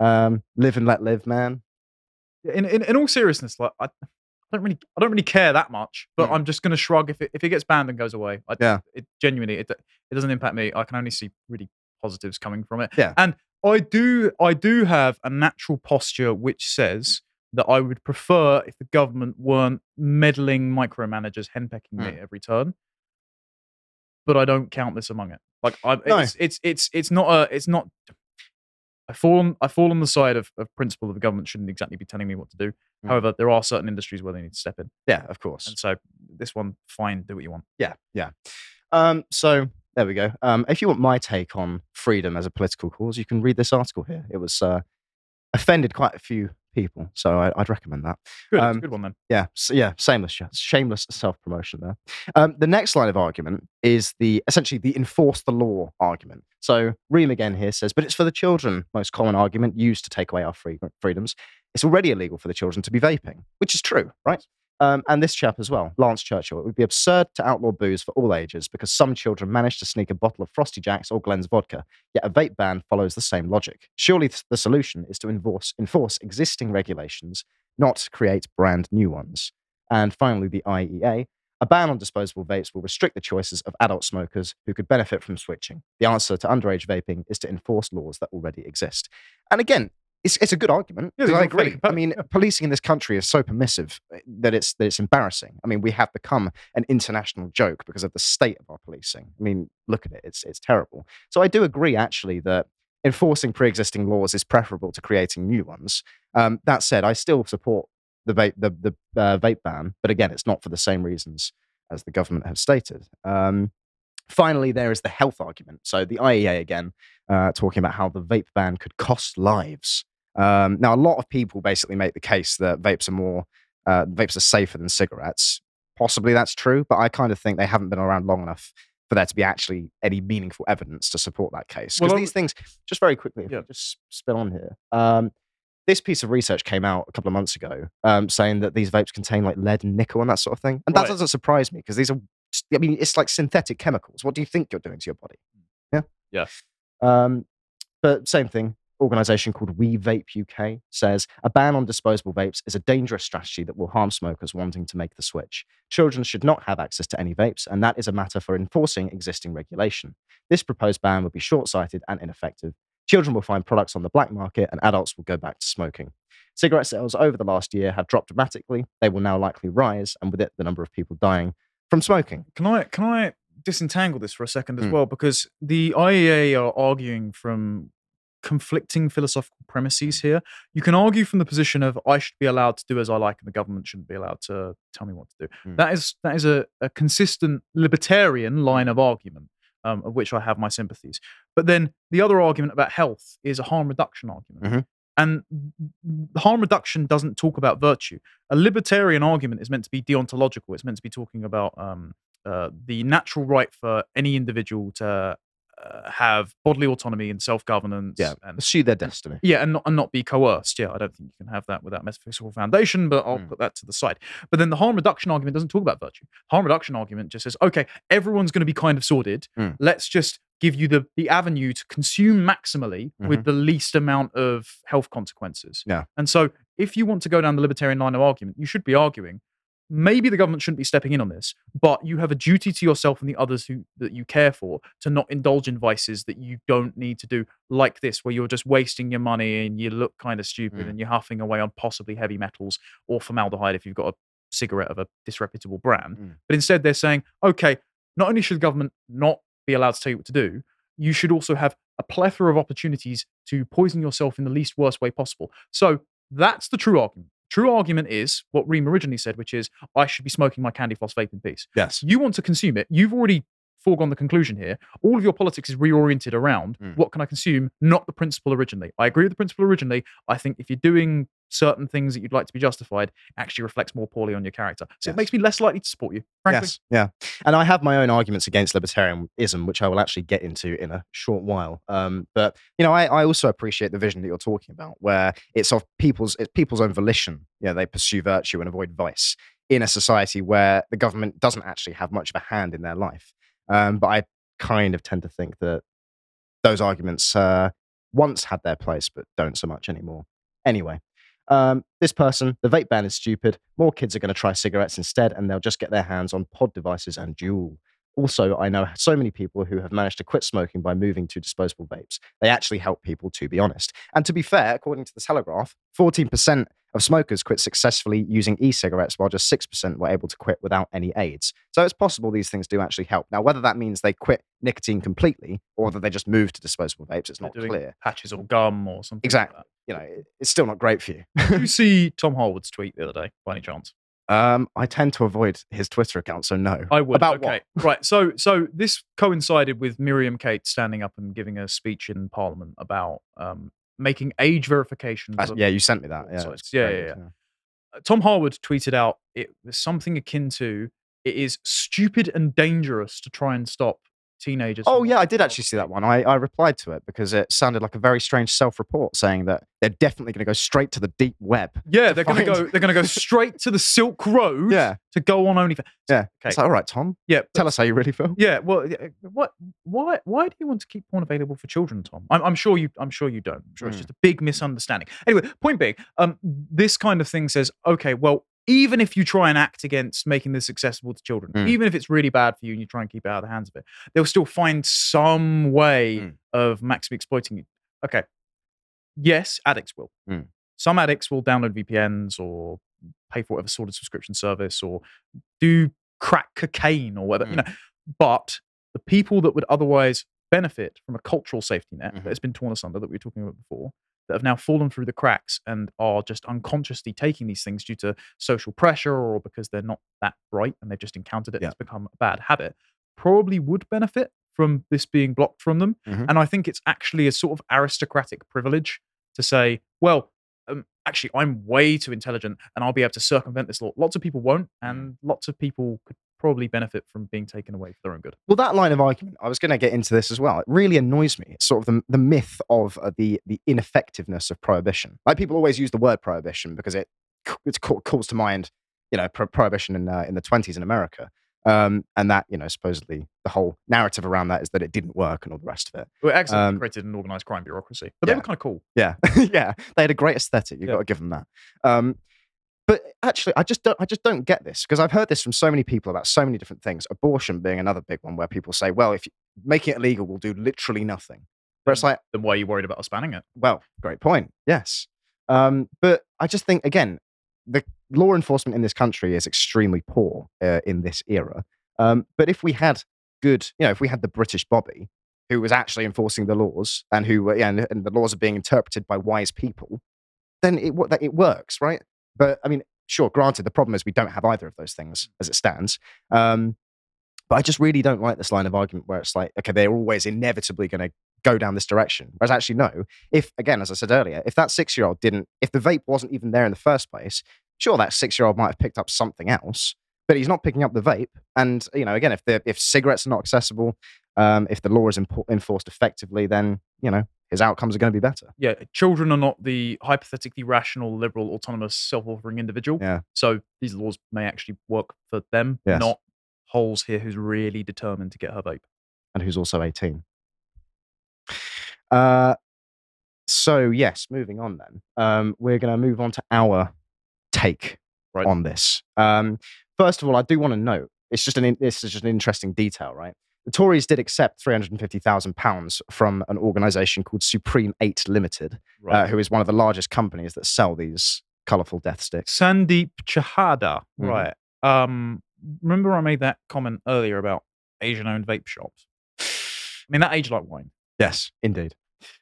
Um, live and let live, man. In, in, in all seriousness, like I, I don't really, I don't really care that much. But Mm. I'm just going to shrug if it if it gets banned and goes away. I, Yeah. It genuinely, it it doesn't impact me. I can only see really positives coming from it. Yeah. And I do, I do have a natural posture which says that I would prefer if the government weren't meddling micromanagers, henpecking me Mm. at every turn. But I don't count this among it. Like I, No. it's, it's it's it's not a it's not. I fall on I fall on the side of, of principle that the government shouldn't exactly be telling me what to do. Mm. However, there are certain industries where they need to step in, Yeah, of course. and so this one, fine, do what you want. Yeah, yeah. Um, so there we go. Um, if you want my take on freedom as a political cause, you can read this article here. It was uh, offended quite a few people, so I, I'd recommend that. Good, Um, good one then. Yeah, s yeah, shameless, shameless self promotion there. Um, the next line of argument is the essentially the enforce the law argument. So Reem again here says, but it's for the children. Most common argument used to take away our free- freedoms. It's already illegal for the children to be vaping, which is true, right? Um, and this chap as well, Lance Churchill. It would be absurd to outlaw booze for all ages because some children manage to sneak a bottle of Frosty Jacks or Glen's vodka. Yet a vape ban follows the same logic. Surely th- the solution is to enforce, enforce existing regulations, not create brand new ones. And finally, the IEA. A ban on disposable vapes will restrict the choices of adult smokers who could benefit from switching. The answer to underage vaping is to enforce laws that already exist. And again, it's, it's a good argument. Yeah, I agree. I mean, policing in this country is so permissive eh, that it's that it's embarrassing. I mean, we have become an international joke because of the state of our policing. I mean, look at it; it's it's terrible. So I do agree, actually, that enforcing pre-existing laws is preferable to creating new ones. Um, that said, I still support the vape the the uh, vape ban, but again, it's not for the same reasons as the government have stated. Um, finally, there is the health argument. So the IEA again uh, talking about how the vape ban could cost lives. Um, now, a lot of people basically make the case that vapes are more uh, vapes are safer than cigarettes. Possibly that's true, but I kind of think they haven't been around long enough for there to be actually any meaningful evidence to support that case. Because Well, these things, just very quickly, Yeah. Just spin on here. Um, this piece of research came out a couple of months ago um, saying that these vapes contain like lead and nickel and that sort of thing. And that Right. doesn't surprise me because these are, I mean, it's like synthetic chemicals. What do you think you're doing to your body? Yeah. Yeah. Um, but same thing. Organization called We Vape UK says a ban on disposable vapes is a dangerous strategy that will harm smokers wanting to make the switch. Children should not have access to any vapes, and that is a matter for enforcing existing regulation. This proposed ban would be short sighted and ineffective. Children will find products on the black market, and adults will go back to smoking. Cigarette sales over the last year have dropped dramatically. They will now likely rise, and with it, the number of people dying from smoking. Can I can I disentangle this for a second as Mm. well? Because the IEA are arguing from conflicting philosophical premises here. You can argue from the position of I should be allowed to do as I like, and the government shouldn't be allowed to tell me what to do. Mm. That is that is a, a consistent libertarian line of argument, um, of which I have my sympathies. But then the other argument about health is a harm reduction argument. Mhm. And harm reduction doesn't talk about virtue. A libertarian argument is meant to be deontological. It's meant to be talking about um, uh, the natural right for any individual to uh, have bodily autonomy and self governance. Yeah, and pursue their destiny. yeah, and not, and not be coerced. Yeah, I don't think you can have that without metaphysical foundation, but I'll Mm. put that to the side. But then the harm reduction argument doesn't talk about virtue. Harm reduction argument just says, okay, everyone's going to be kind of sordid. Mm. Let's just give you the the avenue to consume maximally with the least amount of health consequences. Yeah. And so if you want to go down the libertarian line of argument, you should be arguing maybe the government shouldn't be stepping in on this, but you have a duty to yourself and the others who that you care for to not indulge in vices that you don't need to do, like this, where you're just wasting your money and you look kind of stupid Mm. and you're huffing away on possibly heavy metals or formaldehyde if you've got a cigarette of a disreputable brand. Mm. But instead, they're saying, okay, not only should the government not be allowed to tell you what to do, you should also have a plethora of opportunities to poison yourself in the least worst way possible. So that's the true argument. True argument is what Reem originally said, which is I should be smoking my candy floss vape in peace. Yes. You want to consume it. You've already foregone the conclusion here. All of your politics is reoriented around Mm. what can I consume, not the principle originally. I agree with the principle originally. I think if you're doing certain things that you'd like to be justified, actually reflects more poorly on your character. So Yes. it makes me less likely to support you, frankly. Yes, yeah. And I have my own arguments against libertarianism, which I will actually get into in a short while. Um, but you know, I, I also appreciate the vision that you're talking about, where it's of people's it's people's own volition. Yeah, they pursue virtue and avoid vice in a society where the government doesn't actually have much of a hand in their life. Um, but I kind of tend to think that those arguments uh, once had their place, but don't so much anymore. Anyway. Um, this person, the vape ban is stupid. More kids are going to try cigarettes instead, and they'll just get their hands on pod devices and Juul. Also, I know so many people who have managed to quit smoking by moving to disposable vapes. They actually help people, to be honest. And to be fair, according to the Telegraph, 14% of smokers quit successfully using e cigarettes, while just 6% were able to quit without any aids. So it's possible these things do actually help. Now, whether that means they quit nicotine completely or that they just move to disposable vapes, it's They're not clear. Patches or gum or something. Exactly. Like You know, it's still not great for you. Did you see Tom Harwood's tweet the other day, by any chance? Um, I tend to avoid his Twitter account, so no. I would. About okay. Right. So so this coincided with Miriam Cates standing up and giving a speech in Parliament about um, making age verification. Yeah, you sent me that. all Yeah, sites. Yeah, yeah, Uh, Tom Harwood tweeted out it was something akin to it is stupid and dangerous to try and stop teenagers. Oh yeah, I did actually see that one. I, I replied to it because it sounded like a very strange self-report saying that they're definitely going to go straight to the deep web. Yeah, they're going to go. They're going to go straight to the Silk Road. Yeah, To go on OnlyFans. yeah. Okay. It's like, all right, Tom, Yeah. tell us how you really feel. Yeah. Well, what? Why? Why do you want to keep porn available for children, Tom? I'm, I'm sure you. I'm sure you don't. I'm sure it's Mm. just a big misunderstanding. Anyway, point being, um, this kind of thing says, okay, well, even if you try and act against making this accessible to children, Mm. even if it's really bad for you and you try and keep it out of the hands of it, they'll still find some way Mm. of maximally exploiting you. Okay. Yes, addicts will. Mm. Some addicts will download VPNs or pay for whatever sort of subscription service or do crack cocaine or whatever, you Mm. know. But the people that would otherwise benefit from a cultural safety net Mhm. that has been torn asunder that we were talking about before, that have now fallen through the cracks and are just unconsciously taking these things due to social pressure or because they're not that bright and they've just encountered it, Yeah. it's become a bad habit, probably would benefit from this being blocked from them. Mhm. And I think it's actually a sort of aristocratic privilege to say, well, um, actually, I'm way too intelligent and I'll be able to circumvent this law. Lots of people won't, Mm. and lots of people could probably benefit from being taken away for their own good. Well, that line of argument, I was going to get into this as well. It really annoys me. It's sort of the, the myth of uh, the the ineffectiveness of prohibition. Like people always use the word prohibition because it it calls to mind, you know, pro- prohibition in uh, in the twenties in America, um, and that you know supposedly the whole narrative around that is that it didn't work and all the rest of it. Well, excellent. Um, created an organized crime bureaucracy, but they yeah. were kind of cool. Yeah, yeah, they had a great aesthetic. You've Yeah. got to give them that. Um, but actually, I just don't. I just don't get this because I've heard this from so many people about so many different things. Abortion being another big one, where people say, "Well, if you, making it illegal will do literally nothing." but it's like, Then why are you worried about us banning it? well, great point. Yes, um, but I just think again, the law enforcement in this country is extremely poor uh, in this era. Um, but if we had good, you know, if we had the British Bobby who was actually enforcing the laws and who, were- yeah, and, and the laws are being interpreted by wise people, then it it works, right? But I mean, sure, granted, the problem is we don't have either of those things as it stands. Um, but I just really don't like this line of argument where it's like, okay, they're always inevitably going to go down this direction. Whereas actually, no. If again, as I said earlier, if that six-year-old didn't, if the vape wasn't even there in the first place, sure, that six-year-old might have picked up something else, but he's not picking up the vape. And you know, again, if the if cigarettes are not accessible, um, if the law is impo- enforced effectively, then you know his outcomes are going to be better. Yeah, children are not the hypothetically rational, liberal, autonomous, self-authoring individual. Yeah. So these laws may actually work for them, Yes. not holes here who's really determined to get her vape. and who's also 18. Uh, so, yes, moving on then. Um, we're going to move on to our take Right. on this. Um, first of all, I do want to note it's just an in- this is just an interesting detail, right? The Tories did accept £350,000 from an organization called Supreme 8 Limited, uh, who is one of the largest companies that sell these colorful death sticks. Sandeep Chadha. Mhm. Right. Um, remember I made that comment earlier about Asian-owned vape shops. I mean, that age like wine. Yes, indeed.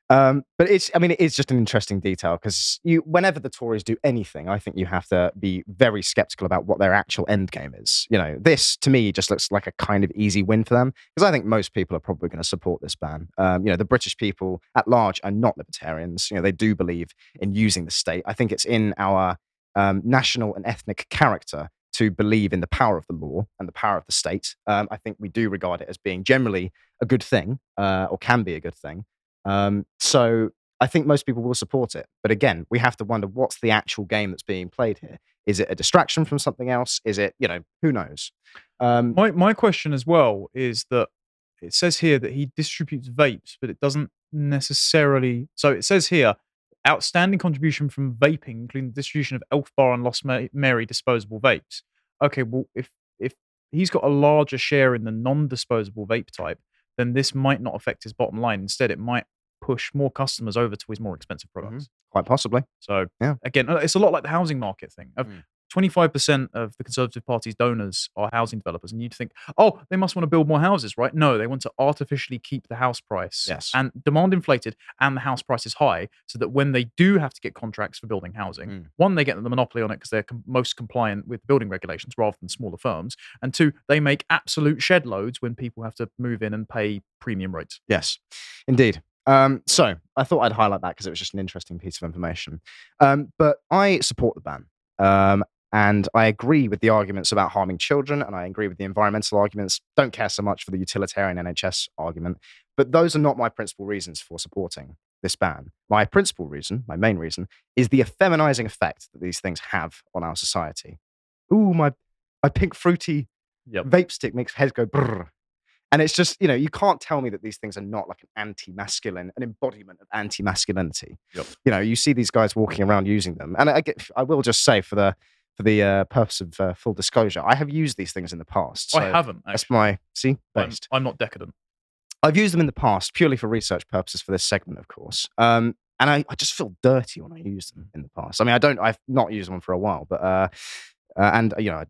Um, but it's, I mean, it is just an interesting detail because you, whenever the Tories do anything, I think you have to be very skeptical about what their actual end game is. You know, this to me just looks like a kind of easy win for them because I think most people are probably going to support this ban. Um, you know, the British people at large are not libertarians. You know, they do believe in using the state. I think it's in our um, national and ethnic character to believe in the power of the law and the power of the state. Um, I think we do regard it as being generally a good thing uh, or can be a good thing. Um, so I think most people will support it. But again, we have to wonder what's the actual game that's being played here. Is it a distraction from something else? Is it, you know, who knows? Um, My my question as well is that it says here that he distributes vapes, but it doesn't necessarily. So it says here outstanding contribution from vaping, including the distribution of Elf Bar and Lost Mary disposable vapes. Okay, well, if if he's got a larger share in the non-disposable vape type, then this might not affect his bottom line. Instead, it might push more customers over to his more expensive products. Quite possibly. So Yeah. again, uh, it's a lot like the housing market thing. Of Mm. 25% of the Conservative Party's donors are housing developers, and you'd think, oh, they must want to build more houses, right? No, they want to artificially keep the house price Yes. and demand inflated and the house price is high, so that when they do have to get contracts for building housing, Mm. one, they get the monopoly on it because they're com- most compliant with building regulations rather than smaller firms, and two, they make absolute shed loads when people have to move in and pay premium rates. Yes, indeed. Um, so I thought I'd highlight that because it was just an interesting piece of information. Um, but I support the ban. Um, and I agree with the arguments about harming children, and I agree with the environmental arguments. Don't care so much for the utilitarian NHS argument. But those are not my principal reasons for supporting this ban. My principal reason, my main reason, is the effeminizing effect that these things have on our society. Ooh, my, my pink fruity Yep. vape stick makes heads go brrr. And it's just, you know, you can't tell me that these things are not like an anti masculine, an embodiment of anti masculinity. Yep. You know, you see these guys walking around using them. And I, get, I will just say, for the, for the uh, purpose of uh, full disclosure, I have used these things in the past. I haven't. That's my, see, I'm, based. I'm not decadent. I've used them in the past purely for research purposes for this segment, of course. Um, and I, I just feel dirty when I use them in the past. I mean, I don't, I've not used one for a while, but, uh, uh, and, you know,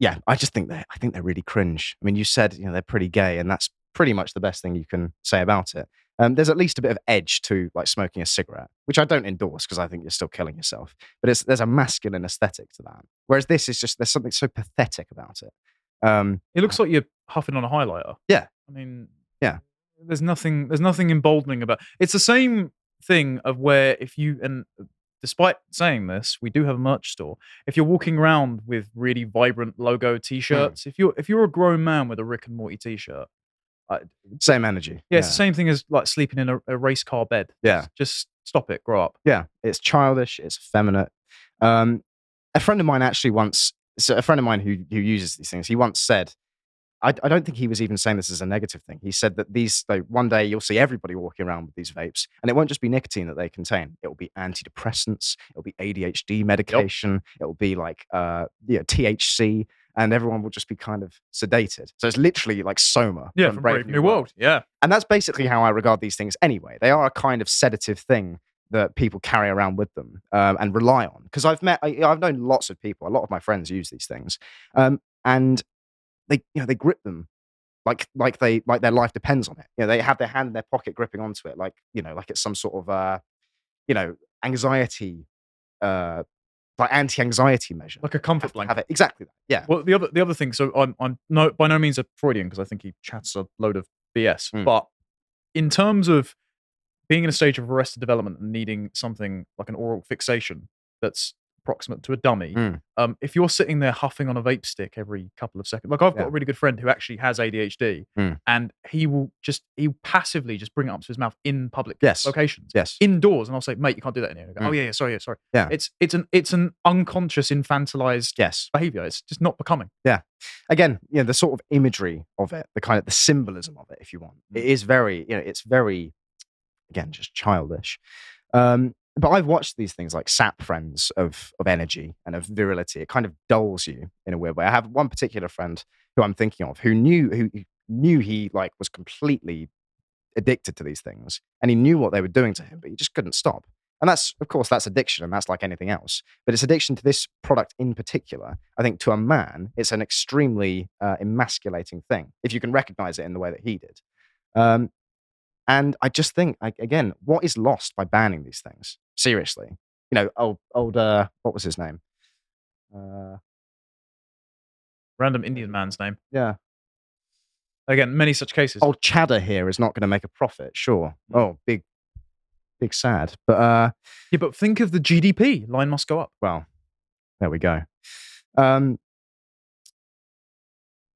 yeah, I just think they're, I think they're really cringe. I mean, you said, you know, they're pretty gay, and that's pretty much the best thing you can say about it. Um, there's at least a bit of edge to like smoking a cigarette, which I don't endorse because I think you're still killing yourself. But it's, there's a masculine aesthetic to that. Whereas this is just, there's something so pathetic about it. Um, It looks like you're huffing on a highlighter. Yeah. I mean, Yeah. There's nothing. There's nothing emboldening about. It's the same thing of where if you and despite saying this, we do have a merch store. If you're walking around with really vibrant logo T-shirts, if you're if you're a grown man with a Rick and Morty T-shirt, same energy. yeah, it's the same thing as like sleeping in a, a race car bed. Yeah. Just, just stop it. Grow up. Yeah, it's childish, it's effeminate. Um, a friend of mine actually once, so a friend of mine who who uses these things, he once said, I, I don't think he was even saying this as a negative thing. He said that these, like, one day you'll see everybody walking around with these vapes, and it won't just be nicotine that they contain. It will be antidepressants, it will be ADHD medication, it will be like uh, yeah, THC, and everyone will just be kind of sedated. So it's literally like Soma. Yeah, from Brave New World. Yeah. And that's basically how I regard these things anyway. They are a kind of sedative thing that people carry around with them um, and rely on. Because I've met, I, I've known lots of people. A lot of my friends use these things, um, and they, you know, they grip them like like they like their life depends on it. You know, they have their hand in their pocket, gripping onto it, like you know, like it's some sort of, uh, you know, anxiety, uh, like anti-anxiety measure. Like a comfort to have blanket. it exactly that. Yeah. Well, the other the other thing. So I'm I'm no by no means a Freudian because I think he chats a load of BS. Mm. But in terms of being in a stage of arrested development and needing something like an oral fixation that's proximate to a dummy, Mm. um, if you're sitting there huffing on a vape stick every couple of seconds, like I've got Yeah. a really good friend who actually has ADHD, Mm. and he will just he passively just bring it up to his mouth in public Yes. locations. Yes. Indoors, and I'll say, "Mate, you can't do that in here." He'll Oh Mm. yeah, yeah, sorry, yeah, sorry. Yeah. it's it's an it's an unconscious, infantilized Yes. behavior. It's just not becoming. Yeah, again, you know, the sort of imagery of it, the kind of the symbolism of it, if you want, it is very, you know, it's very, again, just childish. Um, but I've watched these things like sap friends of of energy and of virility. It kind of dulls you in a weird way. I have one particular friend who I'm thinking of who knew who knew he like was completely addicted to these things, and he knew what they were doing to him, but he just couldn't stop. And that's, of course, that's addiction, and that's like anything else. But it's addiction to this product in particular. I think to a man, it's an extremely uh, emasculating thing if you can recognize it in the way that he did. Um, and I just think, like, again, what is lost by banning these things? Seriously, you know, old, old, uh, what was his name? Uh, Random Indian man's name. yeah, Again, many such cases. old Chadha here is not going to make a profit. Sure. Oh, big, big sad. But uh, Yeah, but think of the GDP. Line must go up. well, there we go. Um,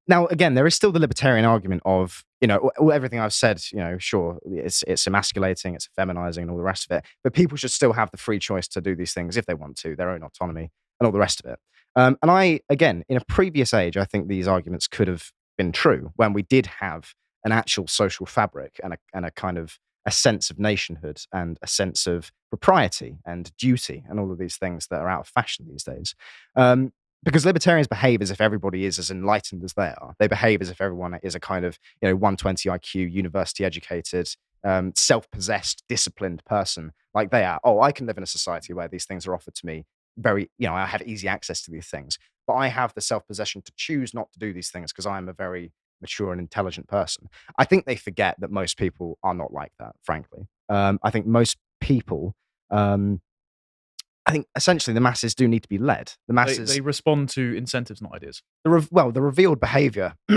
now, again, there is still the libertarian argument of, you know, everything I've said, you know, sure, it's, it's emasculating, it's feminizing, and all the rest of it. But people should still have the free choice to do these things if they want to, their own autonomy, and all the rest of it. Um, and I, again, in a previous age, I think these arguments could have been true when we did have an actual social fabric and a, and a kind of a sense of nationhood and a sense of propriety and duty and all of these things that are out of fashion these days. Um, because libertarians behave as if everybody is as enlightened as they are. They behave as if everyone is a kind of you know 120 IQ, university educated, um, self-possessed, disciplined person like they are. Oh, I can live in a society where these things are offered to me very, you know, I have easy access to these things, but I have the self-possession to choose not to do these things because I'm a very mature and intelligent person. I think they forget that most people are not like that. Frankly, um, I think most people. Um, I think essentially the masses do need to be led. The They, masses, they respond to incentives, not ideas. the re- well, the revealed behavior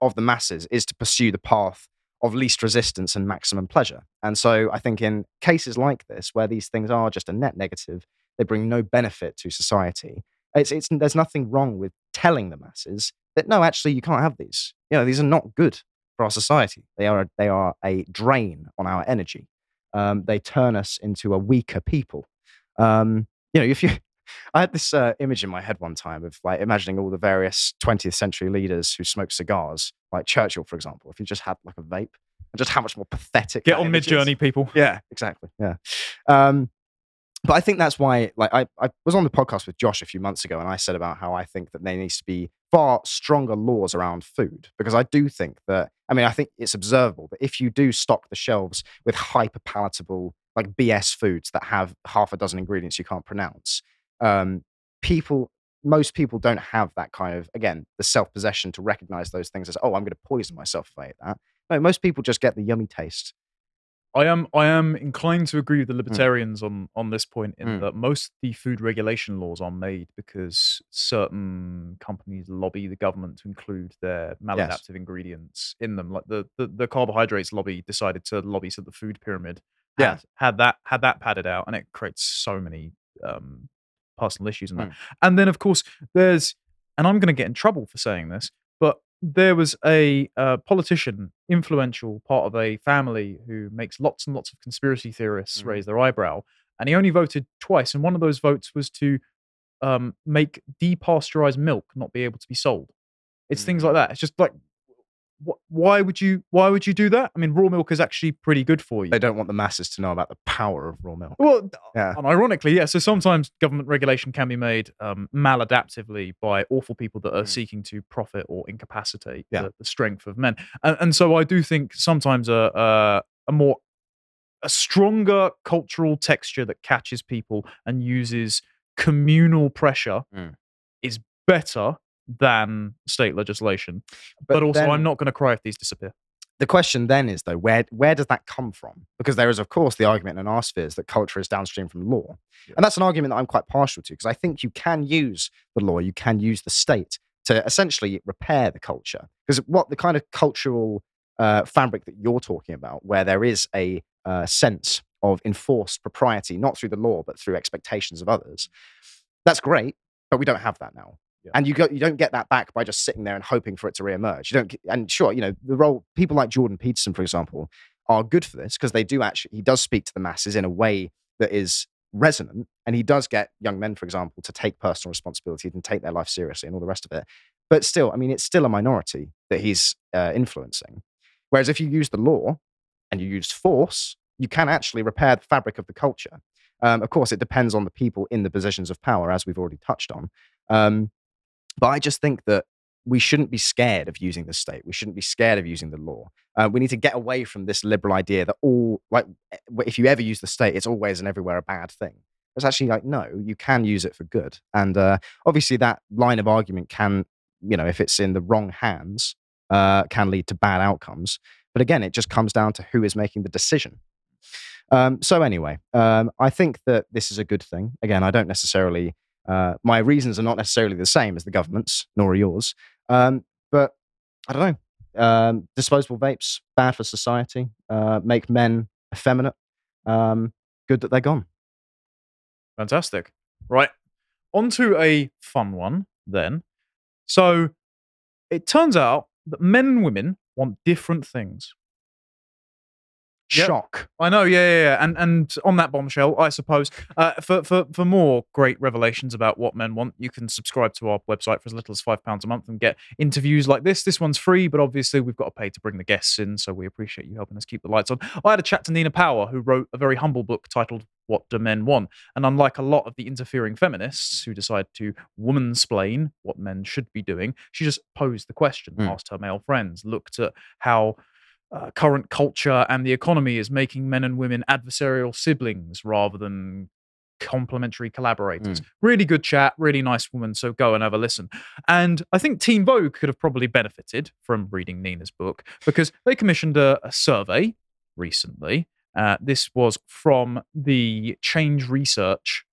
of the masses is to pursue the path of least resistance and maximum pleasure. And so I think in cases like this, where these things are just a net negative, they bring no benefit to society. It's, it's, there's nothing wrong with telling the masses that no, actually, you can't have these. You know, these are not good for our society. They are a, they are a drain on our energy. Um, they turn us into a weaker people. Um, you know, if you, I had this uh, image in my head one time of like imagining all the various 20th century leaders who smoke cigars, like Churchill, for example. If you just had like a vape, and just how much more pathetic. Get on Midjourney, people. Yeah, exactly. Yeah. Um, but I think that's why, like, I, I was on the podcast with Josh a few months ago, and I said about how I think that there needs to be far stronger laws around food because I do think that, I mean, I think it's observable that if you do stock the shelves with hyper palatable, like BS foods that have half a dozen ingredients you can't pronounce, um, people, most people don't have that kind of, again, the self possession to recognize those things as, oh, I'm going to poison myself if I eat that. No, most people just get the yummy taste. I am I am inclined to agree with the libertarians on on this point in Mm. that most of the food regulation laws are made because certain companies lobby the government to include their maladaptive ingredients in them. Like the, the the carbohydrates lobby decided to lobby so the food pyramid Yeah. had that had that padded out, and it creates so many um, personal issues in that. Mm. And then of course there's, and I'm going to get in trouble for saying this, but there was a uh, politician, influential part of a family who makes lots and lots of conspiracy theorists Mhm. raise their eyebrow, and he only voted twice, and one of those votes was to um, make depasteurized milk not be able to be sold. It's things like that. It's just like, why would you? Why would you do that? I mean, raw milk is actually pretty good for you. They don't want the masses to know about the power of raw milk. Well, Yeah. and ironically, yeah. So sometimes government regulation can be made um, maladaptively by awful people that are Mm. seeking to profit or incapacitate Yeah. the, the strength of men. And, and so I do think sometimes a, a a more a stronger cultural texture that catches people and uses communal pressure Mm. is better than state legislation. But, also, then I'm not going to cry if these disappear. The question then is though, where where does that come from? Because there is, of course, the argument in our spheres that culture is downstream from law, Yeah. and that's an argument that I'm quite partial to because I think you can use the law, you can use the state to essentially repair the culture. Because what the kind of cultural uh, fabric that you're talking about, where there is a uh, sense of enforced propriety, not through the law but through expectations of others, that's great. But we don't have that now. Yeah. And you go, you don't get that back by just sitting there and hoping for it to reemerge. You don't, and sure, you know, the role people like Jordan Peterson, for example, are good for this because they do actually. He does speak to the masses in a way that is resonant, and he does get young men, for example, to take personal responsibility and take their life seriously and all the rest of it. But still, I mean, it's still a minority that he's uh, influencing. Whereas if you use the law and you use force, you can actually repair the fabric of the culture. Um, of course, it depends on the people in the positions of power, as we've already touched on. Um, but I just think that we shouldn't be scared of using the state. We shouldn't be scared of using the law. Uh, we need to get away from this liberal idea that all, like, eh, if you ever use the state, it's always and everywhere a bad thing. It's actually like, no, you can use it for good. And uh, obviously, that line of argument can, you know, if it's in the wrong hands, uh, can lead to bad outcomes. But again, it just comes down to who is making the decision. Um, so anyway, um, I think that this is a good thing. Again, I don't necessarily. Uh, my reasons are not necessarily the same as the government's, nor are yours. Um, but I don't know. Um, disposable vapes bad for society. Uh, make men effeminate. Um, good that they're gone. Fantastic. Right. On to a fun one then. So it turns out that men and women want different things. Yep. Shock. I know, yeah, yeah, yeah. And and on that bombshell, I suppose, uh, for for for more great revelations about what men want, you can subscribe to our website for as little as five pounds a month and get interviews like this. This one's free, but obviously we've got to pay to bring the guests in, so we appreciate you helping us keep the lights on. I had a chat to Nina Power, who wrote a very humble book titled "What Do Men Want," and unlike a lot of the interfering feminists who decide to woman-splain what men should be doing, she just posed the question, Mm. asked her male friends, looked at how uh, current culture and the economy is making men and women adversarial siblings rather than complementary collaborators. Really good chat, really nice woman. So go and have a listen. And I think Teen Vogue could have probably benefited from reading Nina's book because they commissioned a, a survey recently. Uh, this was from the Change Research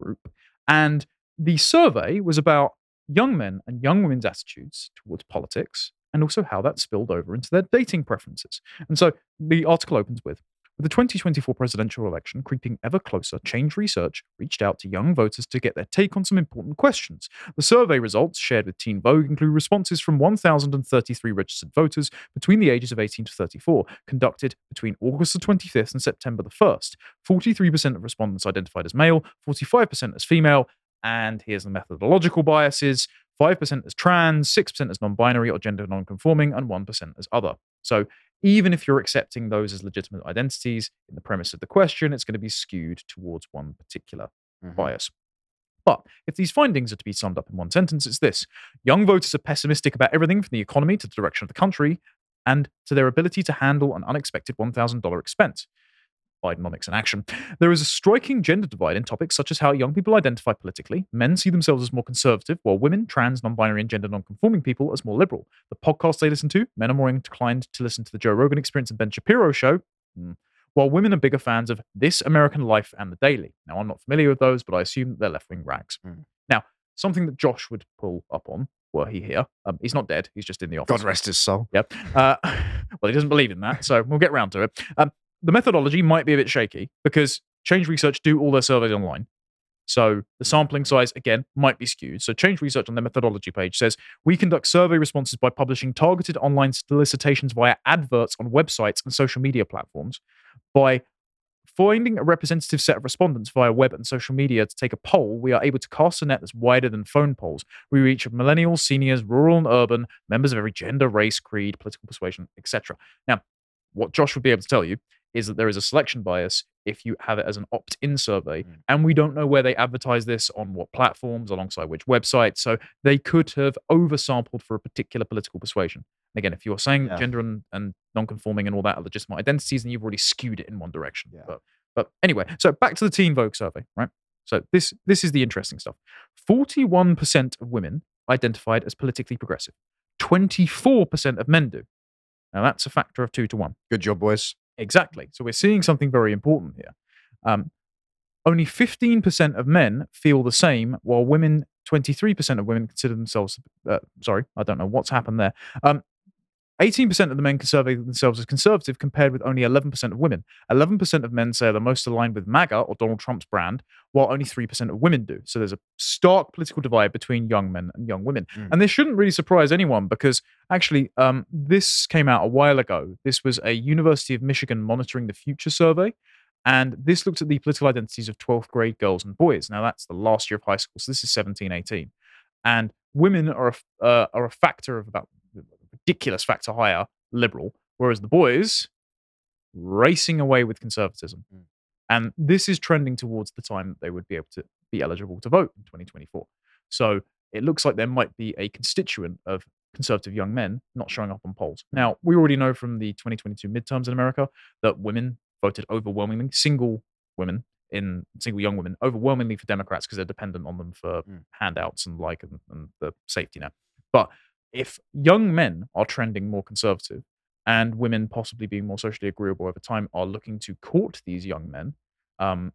group. And the survey was about young men and young women's attitudes towards politics and also how that spilled over into their dating preferences. And so the article opens with With the 2024 presidential election creeping ever closer, Change Research reached out to young voters to get their take on some important questions. The survey results shared with Teen Vogue include responses from 1,033 registered voters between the ages of 18 to 34, conducted between August the 25th and September the 1st. 43% of respondents identified as male, 45% as female, and here's the methodological biases 5% as trans, 6% as non binary or gender non conforming, and 1% as other. So even if you're accepting those as legitimate identities in the premise of the question, it's going to be skewed towards one particular Mhm. bias. But if these findings are to be summed up in one sentence, it's this young voters are pessimistic about everything from the economy to the direction of the country and to their ability to handle an unexpected $1,000 expense. Bidenomics in action. There is a striking gender divide in topics such as how young people identify politically. Men see themselves as more conservative, while women, trans, non binary, and gender non conforming people as more liberal. The podcasts they listen to, men are more inclined to listen to the Joe Rogan Experience and Ben Shapiro show, hmm, while women are bigger fans of This American Life and The Daily. Now, I'm not familiar with those, but I assume they're left wing rags. Mm. Now, something that Josh would pull up on were he here. Um, he's not dead, he's just in the office. God rest his soul. Yep. Uh, well, he doesn't believe in that, so we'll get round to it. Um, the methodology might be a bit shaky because Change Research do all their surveys online. So the mm. sampling size, again, might be skewed. So Change Research on their methodology page says we conduct survey responses by publishing targeted online solicitations via adverts on websites and social media platforms, by finding a representative set of respondents via web and social media to take a poll, we are able to cast a net that's wider than phone polls. We reach millennials, seniors, rural and urban, members of every gender, race, creed, political persuasion, etc. Now, what Josh would be able to tell you is that there is a selection bias if you have it as an opt-in survey, Mm. and we don't know where they advertise this on what platforms, alongside which websites. So they could have oversampled for a particular political persuasion. And again, if you're saying Yeah. gender and, and non-conforming and all that are legitimate identities, then you've already skewed it in one direction. Yeah. But but anyway, so back to the Teen Vogue survey, right? So this this is the interesting stuff. Forty-one percent of women identified as politically progressive. Twenty-four percent of men do. Now that's a factor of two to one. Good job, boys. Exactly. So we're seeing something very important here. Um, only 15% of men feel the same, while women, 23% of women consider themselves, uh, sorry, I don't know what's happened there. Um, 18% of the men survey themselves as conservative, compared with only 11% of women. 11% of men say they're most aligned with MAGA or Donald Trump's brand, while only 3% of women do. So there's a stark political divide between young men and young women. Mm. And this shouldn't really surprise anyone because actually, um, this came out a while ago. This was a University of Michigan Monitoring the Future survey. And this looked at the political identities of 12th grade girls and boys. Now, that's the last year of high school. So this is 17, 18. And women are a, uh, are a factor of about ridiculous factor higher liberal, whereas the boys racing away with conservatism. Mm. And this is trending towards the time that they would be able to be eligible to vote in 2024. So it looks like there might be a constituent of conservative young men not showing up on polls. Now, we already know from the 2022 midterms in America that women voted overwhelmingly, single women in single young women, overwhelmingly for Democrats because they're dependent on them for Mm. handouts and like and, and the safety net. But if young men are trending more conservative and women possibly being more socially agreeable over time are looking to court these young men, um,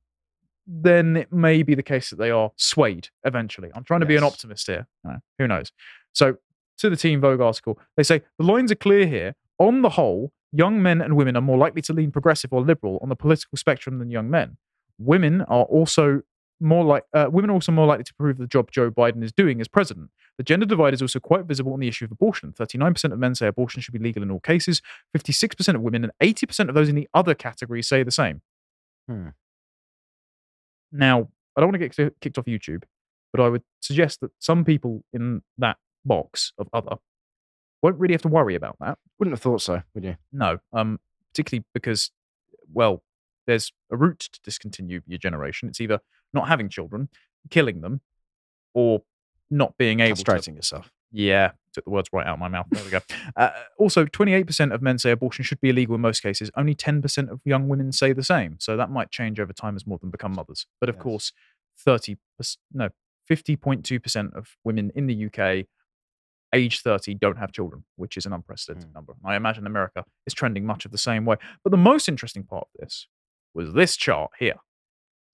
then it may be the case that they are swayed eventually. I'm trying to be an optimist here. know, who knows? So, to the Teen Vogue article, they say the lines are clear here. On the whole, young men and women are more likely to lean progressive or liberal on the political spectrum than young men. Women are also more like uh, women are also more likely to approve of the job Joe Biden is doing as president. The gender divide is also quite visible on the issue of abortion. 39% of men say abortion should be legal in all cases. 56% of women and 80% of those in the other category say the same. Hmm. Now, I don't want to get kicked off YouTube, but I would suggest that some people in that box of other won't really have to worry about that. Wouldn't have thought so, would you? No, um, particularly because, well, there's a route to discontinue your generation. It's either not having children, killing them, or not being able to. Yourself. Yeah, took the words right out of my mouth. There we go. Uh, also, 28% of men say abortion should be illegal in most cases. Only 10% of young women say the same. So that might change over time as more of them become mothers. But of Yes. course, 30, no, 50.2% of women in the UK age 30 don't have children, which is an unprecedented Mm. number. I imagine America is trending much of the same way. But the most interesting part of this was this chart here.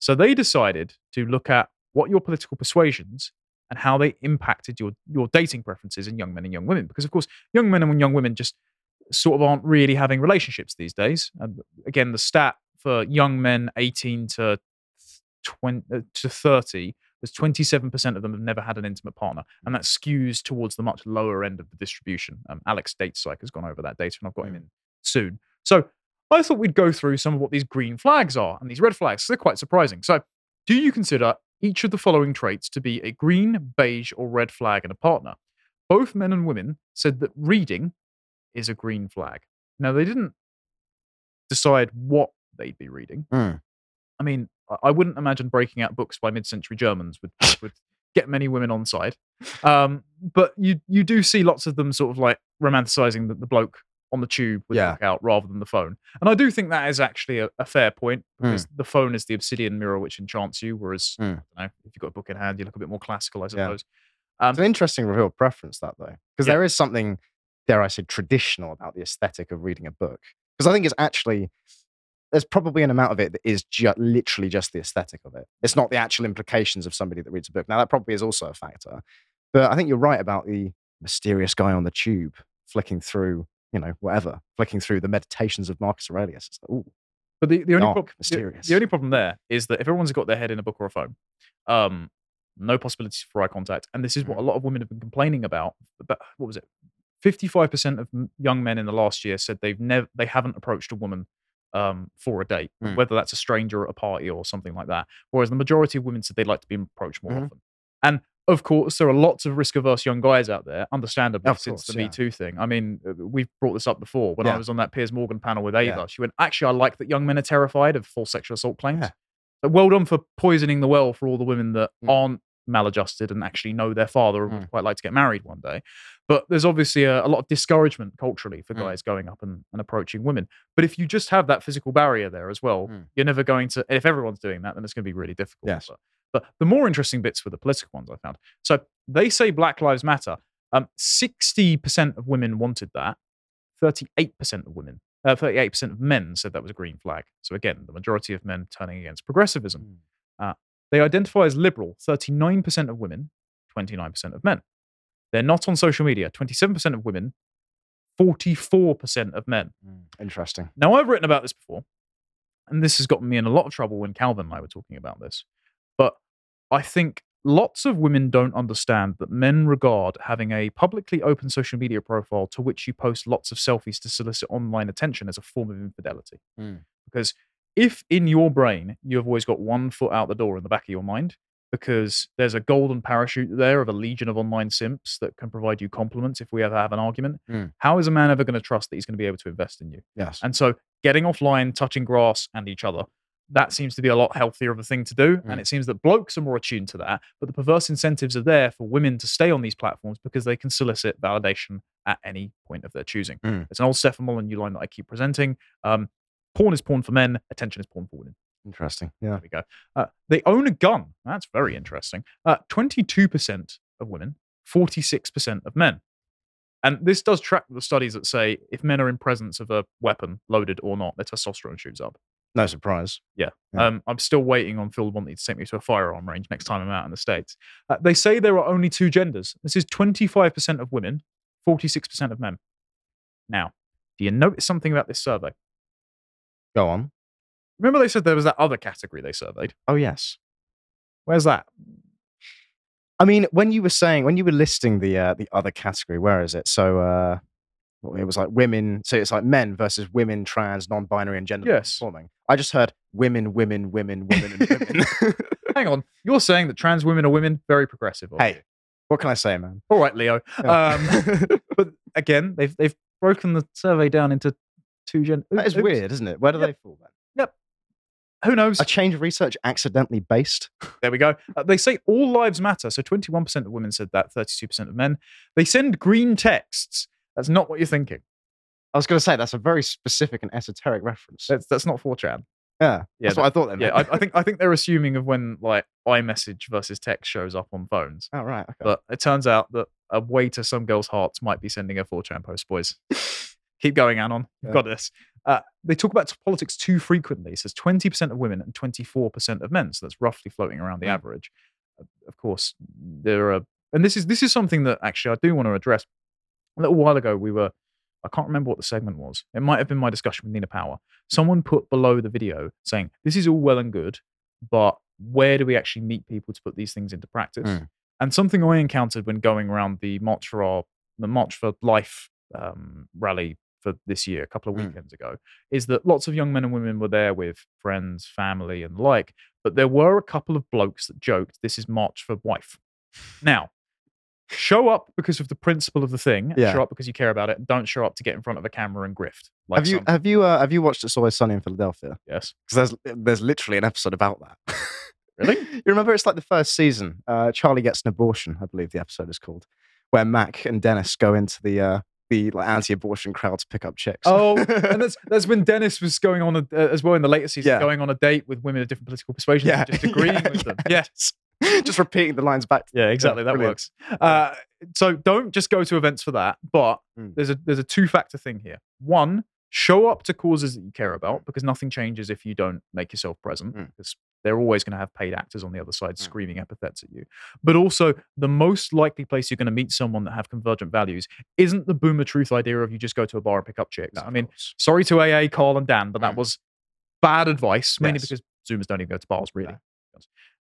So they decided to look at what your political persuasions and how they impacted your your dating preferences in young men and young women. Because of course, young men and young women just sort of aren't really having relationships these days. And again, the stat for young men 18 to 20 uh, to 30 was 27% of them have never had an intimate partner, and that skews towards the much lower end of the distribution. Um, Alex Datesyke has gone over that data, and I've got him in soon. So I thought we'd go through some of what these green flags are and these red flags. They're quite surprising. So, do you consider each of the following traits to be a green, beige, or red flag in a partner? Both men and women said that reading is a green flag. Now, they didn't decide what they'd be reading. Mm. I mean, I- wouldn't imagine breaking out books by mid-century Germans would would get many women on side. Um, but you you do see lots of them sort of like romanticizing the, the bloke on the tube with Yeah. out rather than the phone. And I do think that is actually a, a fair point because the phone is the obsidian mirror which enchants you, whereas Mm. I don't know, if you've got a book in hand, you look a bit more classical, I Yeah. suppose. Um, It's an interesting revealed preference, that though, because Yeah. there is something, dare I say, traditional about the aesthetic of reading a book. Because I think it's actually there's probably an amount of it that is ju- literally just the aesthetic of it. It's not the actual implications of somebody that reads a book. Now that probably is also a factor, but I think you're right about the mysterious guy on the tube flicking through, you know, whatever, flicking through the meditations of Marcus Aurelius. It's like, ooh, But the, the only Dark, prob- mysterious. The, only problem there is that if everyone's got their head in a book or a phone, um, no possibilities for eye contact, and this is Mm. what a lot of women have been complaining about. But what was it? Fifty-five percent of young men in the last year said they've never they haven't approached a woman um, for a date, Mm. whether that's a stranger at a party or something like that. Whereas the majority of women said they'd like to be approached more Mhm. often. And of course, there are lots of risk-averse young guys out there, understandably, Of since the yeah. Me Too thing. I mean, uh, we've brought this up before when I was on that Piers Morgan panel with Ava. Yeah. She went, "Actually, I like that young men are terrified of false sexual assault claims." Yeah. So well done for poisoning the well for all the women that Mm. aren't maladjusted and actually know their father and would Mm. quite like to get married one day. But there's obviously a, a lot of discouragement culturally for Mm. guys going up and, and approaching women. But if you just have that physical barrier there as well, Mm. you're never going to. If everyone's doing that, then it's going to be really difficult. Yes. But, but the more interesting bits were the political ones I found. So they say Black Lives Matter. Um, 60% of women wanted that. 38% of women, uh, 38% of men said that was a green flag. So again, the majority of men turning against progressivism. Uh, they identify as liberal, 39% of women, 29% of men. They're not on social media, 27% of women, 44% of men. Mm. Interesting. Now, I've written about this before, and this has gotten me in a lot of trouble when Calvin and I were talking about this. But I think lots of women don't understand that men regard having a publicly open social media profile to which you post lots of selfies to solicit online attention as a form of infidelity. Mm. Because if in your brain you've always got one foot out the door in the back of your mind, because there's a golden parachute there of a legion of online simps that can provide you compliments if we ever have an argument. Mm. How is a man ever going to trust that he's going to be able to invest in you? Yes. And so getting offline, touching grass and each other, that seems to be a lot healthier of a thing to do. Mm. And it seems that blokes are more attuned to that. But the perverse incentives are there for women to stay on these platforms because they can solicit validation at any point of their choosing. Mm. It's an old Stefan Molyneux line that I keep presenting. Um, porn is porn for men, attention is porn for women. Interesting. Yeah. There we go. Uh, they own a gun. That's very interesting. Uh, 22% of women, 46% of men. And this does track the studies that say if men are in presence of a weapon, loaded or not, their testosterone shoots up. No surprise. Yeah. Um, I'm still waiting on Phil wanting to take me to a firearm range next time I'm out in the States. Uh, they say there are only two genders. This is 25% of women, 46% of men. Now, do you notice something about this survey? Go on. Remember they said there was that other category they surveyed? Oh yes. Where's that? I mean, when you were saying when you were listing the uh, the other category, where is it? So uh, it was like women. So it's like men versus women, trans, non-binary, and gender Yes. forming. I just heard women, women, women, women, and women. Hang on. You're saying that trans women are women? Very progressive. hey, you. what can I say, man? All right, Leo. Yeah. Um, but again, they've they've broken the survey down into two gen. that is oops. weird, isn't it? Where do Yep. they fall then? Yep. Who knows? A change of research accidentally based. There we go. Uh, they say all lives matter. So 21% of women said that, 32% of men. They send green texts. That's not what you're thinking. I was going to say that's a very specific and esoteric reference. That's that's not 4chan. yeah, Yeah, that's what I thought. They Yeah. I, I think I think they're assuming of when like iMessage versus text shows up on phones. oh right. Okay. But it turns out that a way to some girls' hearts might be sending a 4chan post, boys. Keep going, Anon. You've Yeah. got this. Uh, they talk about politics too frequently. So it's 20% of women and 24% of men. So that's roughly floating around the Mm. average. Of course, there are, and this is this is something that actually I do want to address. A little while ago, we were, I can't remember what the segment was. It might have been my discussion with Nina Power. Someone put below the video saying, This is all well and good, but where do we actually meet people to put these things into practice? Mm. And something I encountered when going around the March for Our, the March for Life um, rally for this year, a couple of Mm. weekends ago, is that lots of young men and women were there with friends, family, and the like. But there were a couple of blokes that joked, "This is March for Wife." Now, show up because of the principle of the thing. Yeah. Show up because you care about it. Don't show up to get in front of a camera and grift. Like have you some- have you uh, have you watched It's Always Sunny in Philadelphia? yes. Because there's there's literally an episode about that. Really? you remember? It's like the first season. Uh, Charlie gets an abortion. I believe the episode is called, where Mac and Dennis go into the uh, the like, anti-abortion crowd to pick up chicks. Oh, and that's that's when Dennis was going on a, uh, as well in the later season, Yeah. going on a date with women of different political persuasions, yeah, and just agreeing yeah, with them. Yeah, just, repeating the lines back. yeah, exactly. that brilliant. works. Uh, so don't just go to events for that. But Mm. there's a there's a two factor thing here. One, show up to causes that you care about because nothing changes if you don't make yourself present. Mm. Because they're always going to have paid actors on the other side Mm. screaming epithets at you. But also, the most likely place you're going to meet someone that have convergent values isn't the boomer truth idea of you just go to a bar and pick up chicks. No, I mean, sorry to AA, Carl, and Dan, but that Mm. was bad advice, mainly Yes. because Zoomers don't even go to bars, really.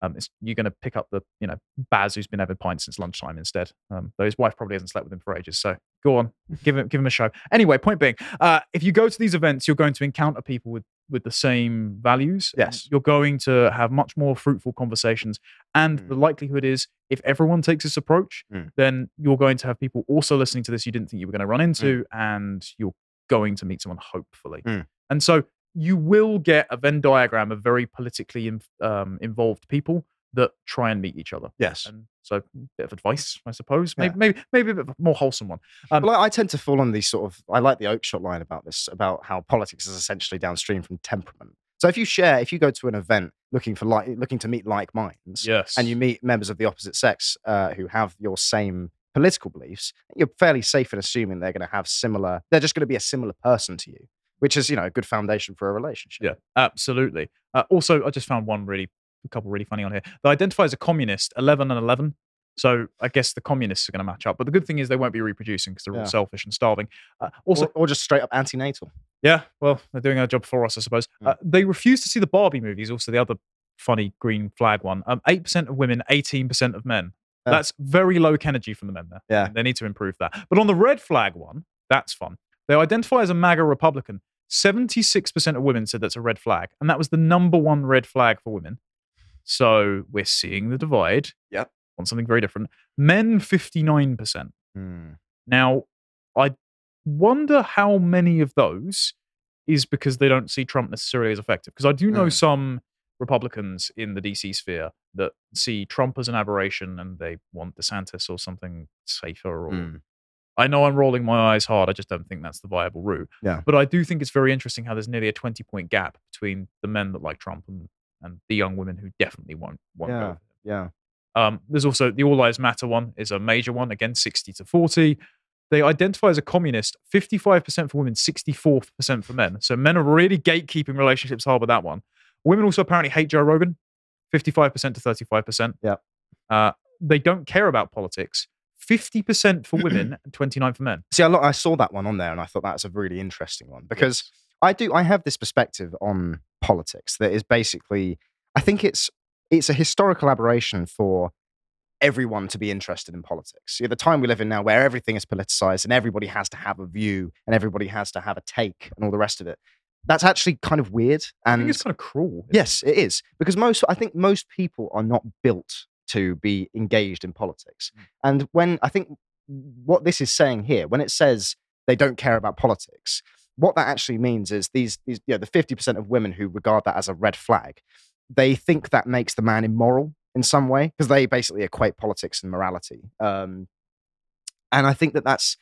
Um, it's, you're going to pick up the, you know, Baz who's been having pints since lunchtime instead. Um, though his wife probably hasn't slept with him for ages. So go on, give him, give him a show. Anyway, point being, uh, if you go to these events, you're going to encounter people with with the same values. Yes. you're going to have much more fruitful conversations, and Mm. the likelihood is, if everyone takes this approach, Mm. then you're going to have people also listening to this you didn't think you were going to run into, and you're going to meet someone hopefully. Mm. And so you will get a Venn diagram of very politically um, involved people that try and meet each other. Yes. And so, bit of advice, I suppose. Yeah. Maybe, maybe, maybe a bit more wholesome one. Um, well, I, I tend to fall on these sort of. I like the Oakeshott line about this, about how politics is essentially downstream from temperament. So if you share, if you go to an event looking for like, looking to meet like minds, yes. and you meet members of the opposite sex uh, who have your same political beliefs, you're fairly safe in assuming they're going to have similar. They're just going to be a similar person to you, which is you know a good foundation for a relationship. Yeah, absolutely. Uh, also, I just found one really, a couple really funny on here. They identify as a communist, 11 and 11. So I guess the communists are going to match up. But the good thing is they won't be reproducing because they're Yeah. all selfish and starving. Uh, also, or, or just straight up antenatal. yeah, well, they're doing our job for us, I suppose. Mm. Uh, they refuse to see the Barbie movies. Also, the other funny green flag one. Um, 8% of women, 18% of men. Yeah. That's very low energy from the men there. Yeah. They need to improve that. But on the red flag one, that's fun. They identify as a MAGA Republican. 76% of women said that's a red flag. And that was the number one red flag for women. So we're seeing the divide. Yep. On something very different. Men, 59%. Hmm. Now, I wonder how many of those is because they don't see Trump necessarily as effective. Because I do know Mm. some Republicans in the DC sphere that see Trump as an aberration and they want DeSantis or something safer. Or Hmm. I know I'm rolling my eyes hard. I just don't think that's the viable route. Yeah. But I do think it's very interesting how there's nearly a 20 point gap between the men that like Trump and, and the young women who definitely won't want Yeah. go. Yeah. Um, there's also the All Lives Matter one is a major one, again, 60 to 40. They identify as a communist, 55% for women, 64% for men. So men are really gatekeeping relationships hard with that one. Women also apparently hate Joe Rogan, 55% to 35%. Yep. Uh, they don't care about politics, 50% for women and 29 for men. See, I, lo- I saw that one on there, and I thought that's a really interesting one because I do. I have this perspective on politics that is basically. I think it's it's a historical aberration for everyone to be interested in politics. Yeah, the time we live in now, where everything is politicized and everybody has to have a view and everybody has to have a take and all the rest of it. That's actually kind of weird. I And think it's kind of cruel. Yes, it is because most I think most people are not built to be engaged in politics. Mm. And when I think what this is saying here, when it says they don't care about politics, what that actually means is these these you know, the 50% of women who regard that as a red flag, they think that makes the man immoral in some way because they basically equate politics and morality. Um, and I think that that's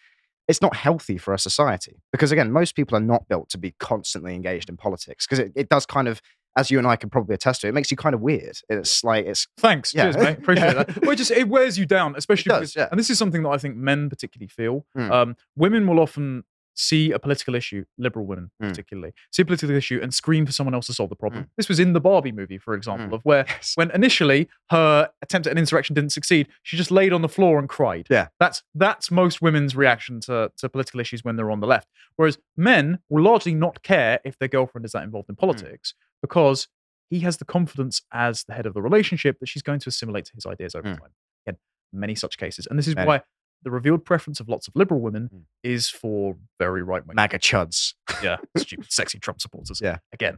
it's not healthy for a society because again, most people are not built to be constantly engaged in politics because it, it does kind of, as you and I can probably attest to, it makes you kind of weird. It's like it's Thanks. Yeah. Cheers, mate. Appreciate Yeah. that. Well, it just it wears you down, especially does, because, yeah. and this is something that I think men particularly feel. Mm. Um, women will often see a political issue, liberal women Mm. particularly, see a political issue and scream for someone else to solve the problem. Mm. This was in the Barbie movie, for example, Mm. of where Yes. when initially her attempt at an insurrection didn't succeed, she just laid on the floor and cried. Yeah. That's that's most women's reaction to, to political issues when they're on the left. Whereas men will largely not care if their girlfriend is that involved in politics because he has the confidence as the head of the relationship that she's going to assimilate to his ideas over Mm. time. Again, many such cases. And this is why the revealed preference of lots of liberal women Mm. is for very right wing MAGA chuds. yeah, stupid, sexy Trump supporters. Yeah. Again,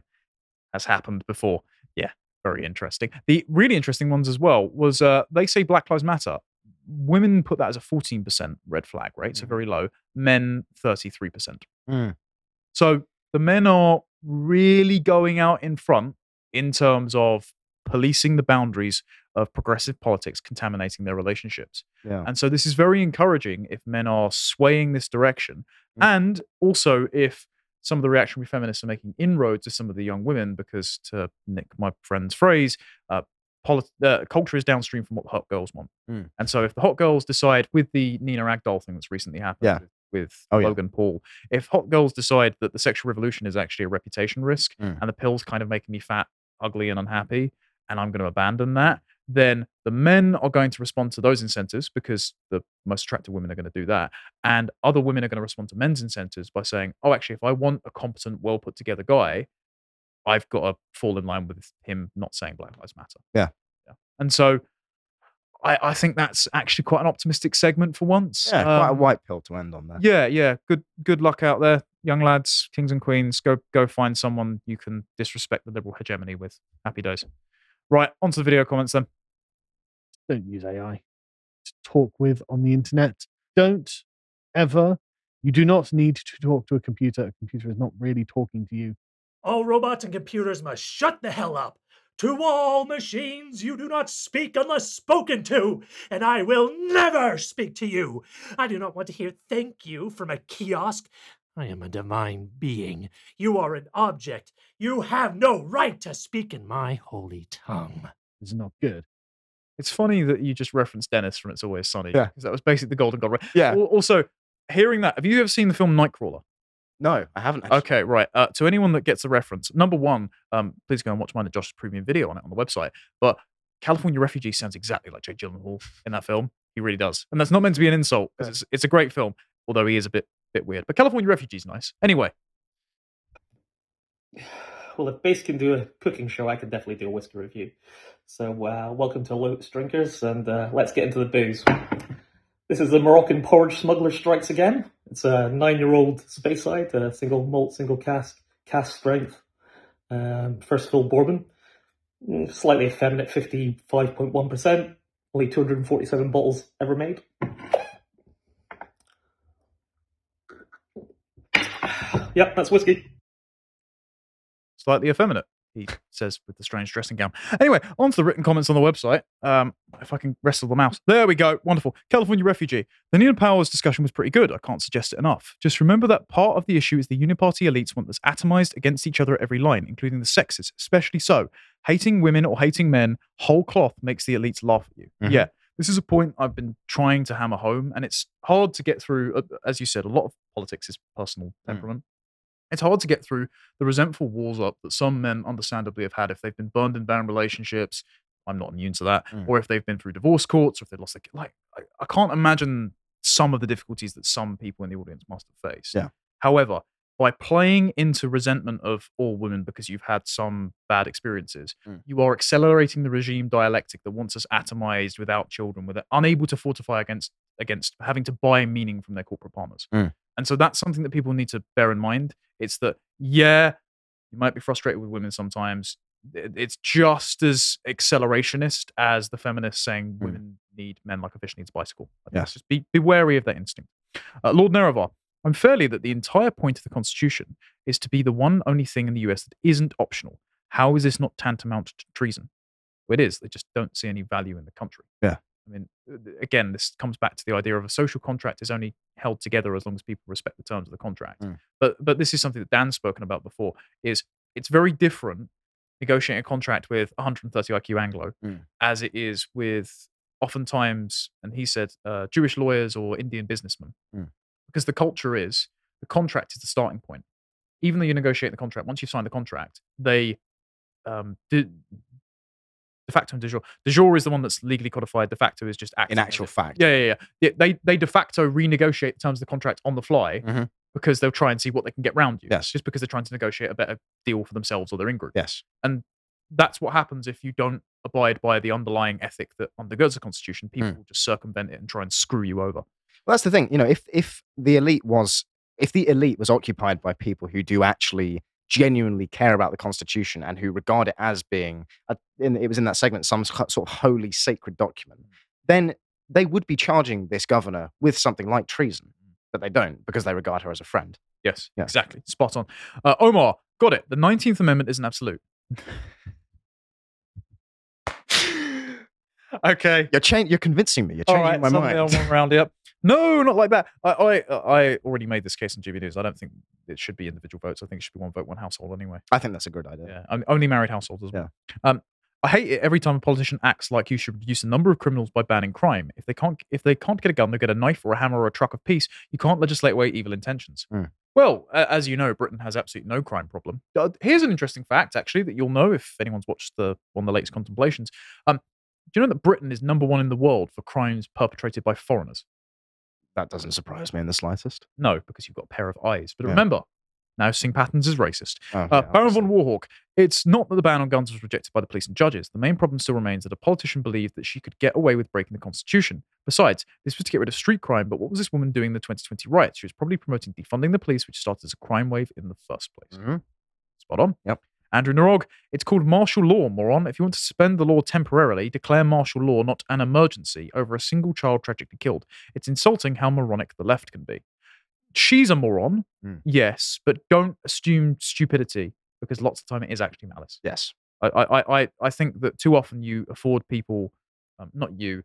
has happened before. Yeah, very interesting. The really interesting ones as well was uh, they say Black Lives Matter. Women put that as a 14% red flag rate, so Mhm. very low. Men, 33%. Mm. So the men are really going out in front in terms of policing the boundaries of progressive politics contaminating their relationships. Yeah. And so this is very encouraging if men are swaying this direction. Mm. And also if some of the reactionary feminists are making inroads to some of the young women, because to nick my friend's phrase, uh, polit- uh, culture is downstream from what the hot girls want. Mm. And so if the hot girls decide with the Nina Agdal thing that's recently happened Yeah. With, Oh, yeah. Logan Paul, if hot girls decide that the sexual revolution is actually a reputation risk Mm. and the pill's kind of making me fat, ugly, and unhappy, and I'm going to abandon that, then the men are going to respond to those incentives because the most attractive women are going to do that. And other women are going to respond to men's incentives by saying, oh, actually, if I want a competent, well put together guy, I've got to fall in line with him not saying Black Lives Matter. Yeah. yeah. And so I, I think that's actually quite an optimistic segment for once. Yeah, quite a Um, white pill to end on there. yeah, yeah. Good good luck out there, young lads, kings and queens. Go go find someone you can disrespect the liberal hegemony with. Happy days. Right, on to the video comments then. don't use AI to talk with on the internet. Don't ever. You do not need to talk to a computer. A computer is not really talking to you. All robots and computers must shut the hell up. To all machines, you do not speak unless spoken to, and I will never speak to you. I do not want to hear thank you from a kiosk. I am a divine being. You are an object. You have no right to speak in my holy tongue. It's not good. It's funny that you just referenced Dennis from It's Always Sunny. Yeah. Because that was basically the Golden God. right? Yeah. Al- Also, hearing that, have you ever seen the film Nightcrawler? No, I haven't. Actually. Okay, right. Uh, to anyone that gets the reference, number one, um, please go and watch mine and Josh's premium video on it on the website. But California Refugee sounds exactly like Jake Gyllenhaal in that film. He really does, and that's not meant to be an insult. Yeah. It's, it's a great film, although he is a bit bit weird. But California Refugee's is nice. Anyway, Well, if Base can do a cooking show, I can definitely do a whiskey review. So, uh, welcome to Lotus Drinkers, and uh, let's get into the booze. This is the Moroccan Porridge Smuggler Strikes Again. It's a nine-year-old Speyside, a single malt, single cask, cask strength, um, first fill bourbon. Mm, Slightly effeminate, 55.1%. Only 247 bottles ever made. Yep, that's whiskey. slightly effeminate. He says with the strange dressing gown. Anyway, on to the written comments on the website. Um, if I can wrestle the mouse. There we go. Wonderful. California refugee. The Nina Powers discussion was pretty good. I can't suggest it enough. Just remember that part of the issue is the uniparty elites want us atomized against each other at every line, including the sexes, especially so. Hating women or hating men, whole cloth makes the elites laugh at you. Mhm. Yeah. This is a point I've been trying to hammer home, and it's hard to get through. uh, As you said, a lot of politics is personal temperament. It's hard to get through the resentful walls up that some men understandably have had if they've been burned in barren relationships. I'm not immune to that. Mm. Or if they've been through divorce courts, or if they've lost their ki- like, I, I can't imagine some of the difficulties that some people in the audience must have faced. Yeah. However, by playing into resentment of all women because you've had some bad experiences, Mm. you are accelerating the regime dialectic that wants us atomized without children, with unable to fortify against against having to buy meaning from their corporate partners. Mm. And so that's something that people need to bear in mind. It's that yeah, you might be frustrated with women sometimes. It's just as accelerationist as the feminists saying Mm. women need men like a fish needs a bicycle. Yes. Just be, be wary of that instinct. Uh, Lord Nerevar, I'm fairly that the entire point of the Constitution is to be the one only thing in the US that isn't optional. How is this not tantamount to treason? Well, it is. They just don't see any value in the country. Yeah. I mean, uh, again, this comes back to the idea of a social contract is only held together as long as people respect the terms of the contract. Mm. But but this is something that Dan's spoken about before. Is it's very different negotiating a contract with 130 IQ Anglo Mm. as it is with oftentimes, and he said, uh, Jewish lawyers or Indian businessmen, Mm. because the culture is the contract is the starting point. Even though you negotiate the contract, once you've signed the contract, they um, de, de facto and de jure. De jure is the one that's legally codified. De facto is just acting In actual fact. yeah, yeah, yeah. They they de facto renegotiate the terms of the contract on the fly Mhm. because they'll try and see what they can get round you. Yes. just because they're trying to negotiate a better deal for themselves or their in group. Yes. And that's what happens if you don't abide by the underlying ethic that undergirds the constitution. People will just circumvent it and try and screw you over. Well, that's the thing. You know, if if the elite was if the elite was occupied by people who do actually genuinely care about the Constitution and who regard it as being, a, in, it was in that segment, some sort of holy sacred document, then they would be charging this governor with something like treason, but they don't because they regard her as a friend. Yes, Yeah. exactly. Spot on. Uh, Omar, got it. The 19th Amendment is an absolute. okay. You're cha- You're convincing me. You're changing right, my mind. I want round it up. No, not like that. I, I I already made this case on GB News. I don't think it should be individual votes. I think it should be one vote, one household anyway. I think that's a good idea. Yeah, on- only married households as well. Um, I hate it every time a politician acts like you should reduce the number of criminals by banning crime. If they can't, if they can't get a gun, they'll get a knife or a hammer or a truck of peace. You can't legislate away evil intentions. Mm. Well, a- as you know, Britain has absolutely no crime problem. Uh, here's an interesting fact, actually, that you'll know if anyone's watched the one of the latest contemplations. Um, do you know that Britain is number one in the world for crimes perpetrated by foreigners? That doesn't surprise me in the slightest. No, because you've got a pair of eyes. But Yeah. remember, now seeing patterns is racist. Oh, Uh, yeah, Baron von Warhawk, it's not that the ban on guns was rejected by the police and judges. The main problem still remains that a politician believed that she could get away with breaking the Constitution. Besides, this was to get rid of street crime, but what was this woman doing in the 2020 riots? She was probably promoting defunding the police, which started as a crime wave in the first place. Mhm. Spot on. Yep. Andrew Narog, it's called martial law, moron. If you want to suspend the law temporarily, declare martial law not an emergency over a single child tragically killed. It's insulting how moronic the left can be. She's a moron, Mm. yes, but don't assume stupidity because lots of time it is actually malice. Yes. I, I, I, I think that too often you afford people, um, not you,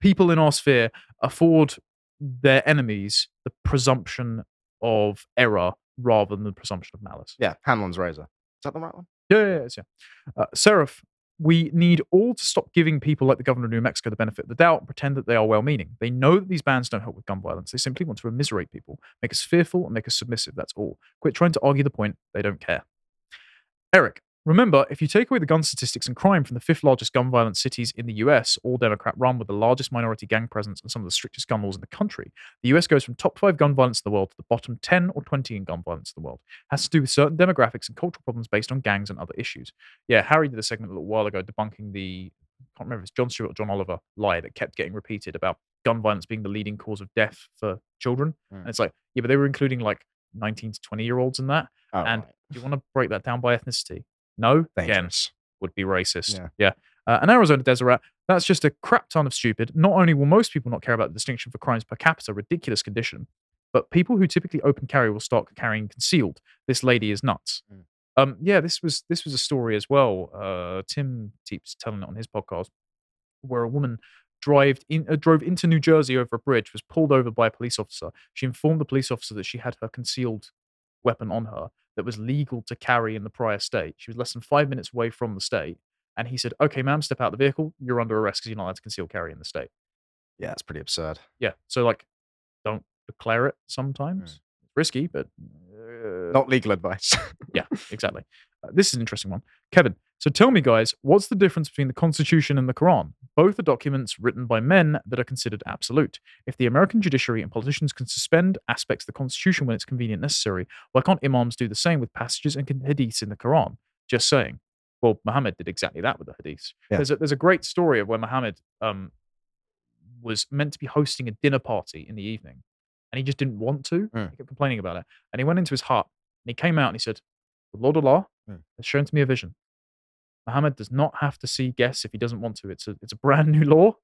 people in our sphere afford their enemies the presumption of error rather than the presumption of malice. Yeah. Hanlon's razor. Is that the right one? Yeah, yeah, yeah. yeah. Uh, Seraph, we need all to stop giving people like the governor of New Mexico the benefit of the doubt and pretend that they are well meaning. They know that these bans don't help with gun violence. They simply want to immiserate people, make us fearful, and make us submissive. That's all. Quit trying to argue the point. They don't care. Eric, remember, if you take away the gun statistics and crime from the fifth largest gun violence cities in the US, all Democrat run with the largest minority gang presence and some of the strictest gun laws in the country, the US goes from top five gun violence in the world to the bottom 10 or 20 in gun violence in the world. It has to do with certain demographics and cultural problems based on gangs and other issues. Yeah, Harry did a segment a little while ago debunking the, I can't remember if it's Jon Stewart or John Oliver lie that kept getting repeated about gun violence being the leading cause of death for children. Mm. And it's like, yeah, but they were including like 19 to 20 year olds in that. Oh, and right. do you want to break that down by ethnicity? No? Again, Dangerous. would be racist. Yeah. Yeah. Uh, an Arizona Deseret, that's just a crap ton of stupid. Not only will most people not care about the distinction for crimes per capita, ridiculous condition, but people who typically open carry will start carrying concealed. This lady is nuts. Mm. Um, yeah, this was this was a story as well. Uh, Tim keeps telling it on his podcast, where a woman drove in, uh, drove into New Jersey over a bridge, was pulled over by a police officer. She informed the police officer that she had her concealed weapon on her that was legal to carry in the prior state. She was less than five minutes away from the state. And he said, Okay, ma'am, step out the vehicle. You're under arrest because you're not allowed to conceal carry in the state. Yeah, it's pretty absurd. Yeah. So, like, don't declare it sometimes. It's risky, but. Uh, Not legal advice. yeah, exactly. This is an interesting one. Kevin, so tell me, guys, what's the difference between the Constitution and the Quran? Both are documents written by men that are considered absolute. If the American judiciary and politicians can suspend aspects of the Constitution when it's convenient and necessary, why can't imams do the same with passages and hadiths in the Quran? Just saying. Well, Muhammad did exactly that with the hadiths. Yeah. There's, a, there's a great story of where Muhammad um, was meant to be hosting a dinner party in the evening, and he just didn't want to. Mm. He kept complaining about it. And he went into his hut, and he came out and he said, The Lord Allah Mm. has shown to me a vision. Muhammad does not have to see guests if he doesn't want to. It's a, it's a brand new law.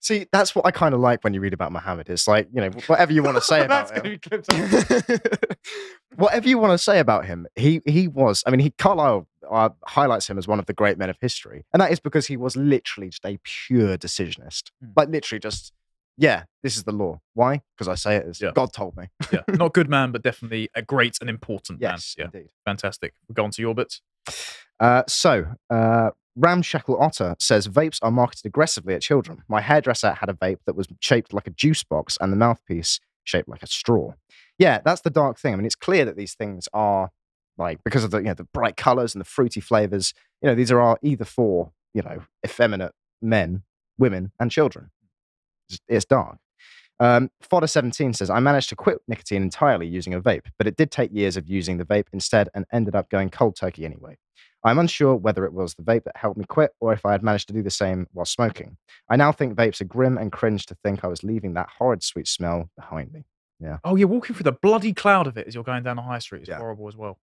See, that's what I kind of like when you read about Muhammad. It's like, you know, whatever you want to say about That's him. whatever you want to say about him, he he was. I mean, he Carlyle uh, highlights him as one of the great men of history, and that is because he was literally just a pure decisionist. Hmm. Like literally, just yeah, this is the law. Why? Because I say it as Yeah. God told me. yeah, not good man, but definitely a great and important Yes, man. Yeah, indeed. fantastic. We'll go on to your bits. Uh, so, uh, Ramshackle Otter says vapes are marketed aggressively at children. My hairdresser had a vape that was shaped like a juice box and the mouthpiece shaped like a straw. Yeah, that's the dark thing. I mean, it's clear that these things are like because of the you know the bright colors and the fruity flavors. You know, these are either for you know effeminate men, women, and children. It's, dark. Um, Fodder17 says, I managed to quit nicotine entirely using a vape, but it did take years of using the vape instead and ended up going cold turkey anyway. I'm unsure whether it was the vape that helped me quit or if I had managed to do the same while smoking. I now think vapes are grim and cringe to think I was leaving that horrid sweet smell behind me. Oh, you're walking through the bloody cloud of it as you're going down the high street. It's Yeah. horrible as well.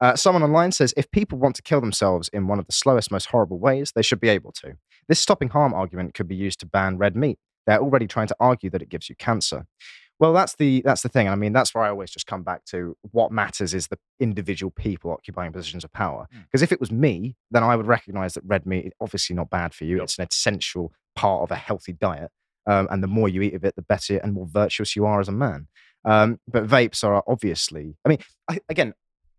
Uh, someone online says if people want to kill themselves in one of the slowest, most horrible ways, they should be able to. This stopping harm argument could be used to ban red meat. They're already trying to argue that it gives you cancer. Well, that's the that's the thing. I mean, that's where I always just come back to what matters is the individual people occupying positions of power. Mm. Because if it was me, then I would recognize that red meat is obviously not bad for you. Yep. It's an essential part of a healthy diet. Um, and the more you eat of it, the better and more virtuous you are as a man. Um, but vapes are obviously, I mean, I, again,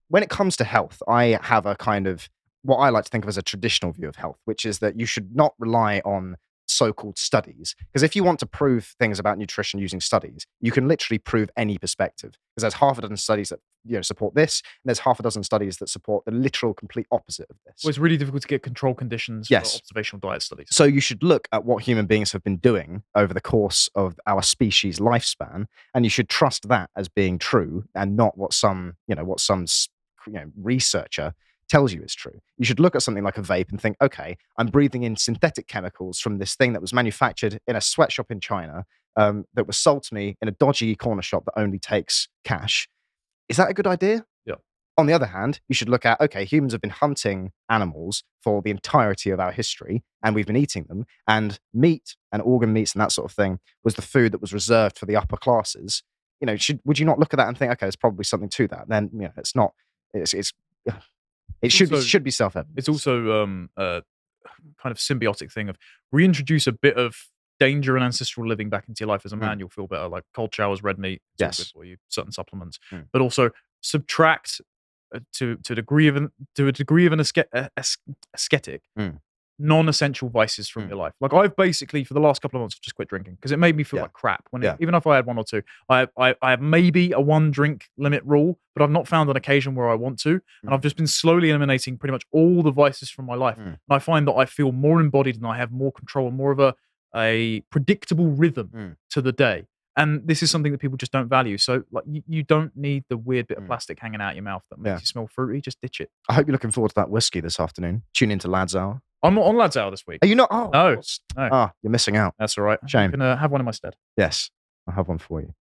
when it comes to health, I have a kind of what I like to think of as a traditional view of health, which is that you should not rely on so-called studies because if you want to prove things about nutrition using studies you can literally prove any perspective because there's half a dozen studies that you know support this and there's half a dozen studies that support the literal complete opposite of this Well, it's really difficult to get control conditions Yes. for observational diet studies. so you should look at what human beings have been doing over the course of our species lifespan, and you should trust that as being true, and not what some you know what some you know researcher tells you is true. You should look at something like a vape and think, okay, I'm breathing in synthetic chemicals from this thing that was manufactured in a sweatshop in China um, that was sold to me in a dodgy corner shop that only takes cash. Is that a good idea? Yeah. On the other hand, you should look at okay, humans have been hunting animals for the entirety of our history, and we've been eating them. And meat and organ meats and that sort of thing was the food that was reserved for the upper classes. You know, should would you not look at that and think, okay, there's probably something to that? Then you know, it's not. It's it's. It should be should be self evident. It's also um, a kind of symbiotic thing of reintroduce a bit of danger and ancestral living back into your life as a Mm. man. You'll feel better. Like cold showers, red meat, Yes. for you. Certain supplements, Mm. but also subtract uh, to to a degree of an, to a degree of an asce- uh, ascetic. Mm. Non-essential vices from Mm. your life. Like I've basically for the last couple of months just quit drinking because it made me feel Yeah. like crap. When Yeah. even if I had one or two, I, I I have maybe a one drink limit rule, but I've not found an occasion where I want to, and Mm. I've just been slowly eliminating pretty much all the vices from my life. And I find that I feel more embodied and I have more control and more of a a predictable rhythm Mm. to the day. And this is something that people just don't value. So like you, you don't need the weird bit of Mm. plastic hanging out your mouth that makes Yeah. you smell fruity. Just ditch it. I hope you're looking forward to that whiskey this afternoon. Tune into Lads Hour. I'm not on Lads Hour this week. Are you not? Oh, No, no. Ah, you're missing out. That's all right. Shame. You can uh, have one in my stead. Yes, I have one for you.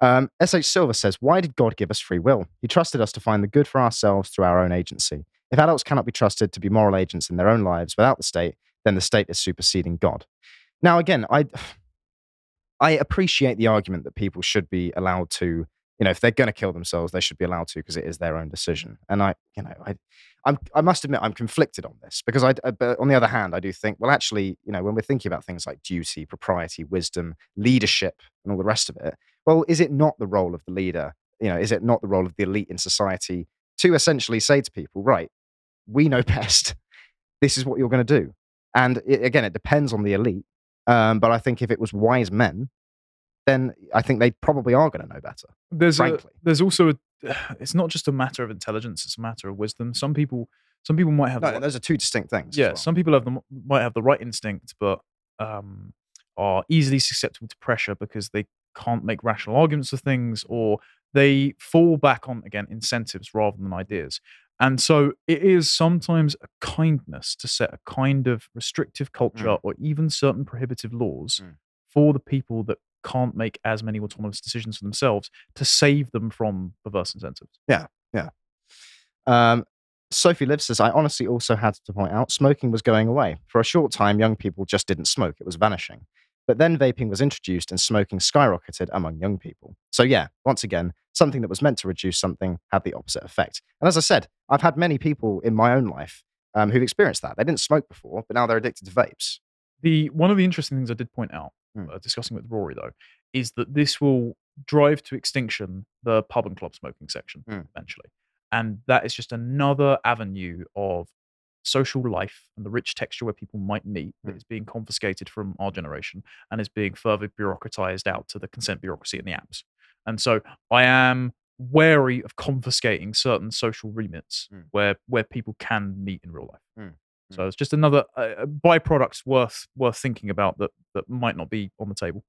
Um, S.H. Silver says, Why did God give us free will? He trusted us to find the good for ourselves through our own agency. If adults cannot be trusted to be moral agents in their own lives without the state, then the state is superseding God. Now, again, I, I appreciate the argument that people should be allowed to, you know, if they're going to kill themselves, they should be allowed to because it is their own decision. And I, you know, I, I'm, I must admit, I'm conflicted on this because I, uh, but on the other hand, I do think, well, actually, you know, when we're thinking about things like duty, propriety, wisdom, leadership, and all the rest of it, well, is it not the role of the leader? You know, is it not the role of the elite in society to essentially say to people, right, we know best. This is what you're going to do. And it, again, it depends on the elite. Um, but I think if it was wise men, then I think they probably are going to know better. There's a, there's also a it's not just a matter of intelligence; it's a matter of wisdom. Some people, some people might have. No, the- those are two distinct things. yeah, well. some people have the might have the right instinct, but um, are easily susceptible to pressure because they can't make rational arguments for things, or they fall back on again incentives rather than ideas. And so it is sometimes a kindness to set a kind of restrictive culture or even certain prohibitive laws Mm. for the people that can't make as many autonomous decisions for themselves to save them from perverse incentives. Yeah, yeah. Um, Sophie Liv says, I honestly also had to point out smoking was going away. For a short time, young people just didn't smoke, it was vanishing. But then vaping was introduced and smoking skyrocketed among young people. So, yeah, once again, something that was meant to reduce something had the opposite effect. And as I said, I've had many people in my own life um, who've experienced that. They didn't smoke before, but now they're addicted to vapes. The one of the interesting things I did point out, Mm. uh, discussing with Rory though, is that this will drive to extinction the pub and club smoking section Mm. eventually, and that is just another avenue of social life and the rich texture where people might meet that Mm. is being confiscated from our generation and is being further bureaucratized out to the consent bureaucracy in the apps. And so I am wary of confiscating certain social remits Mm. where where people can meet in real life. Mm. So it's just another uh, byproduct worth worth thinking about that that might not be on the table.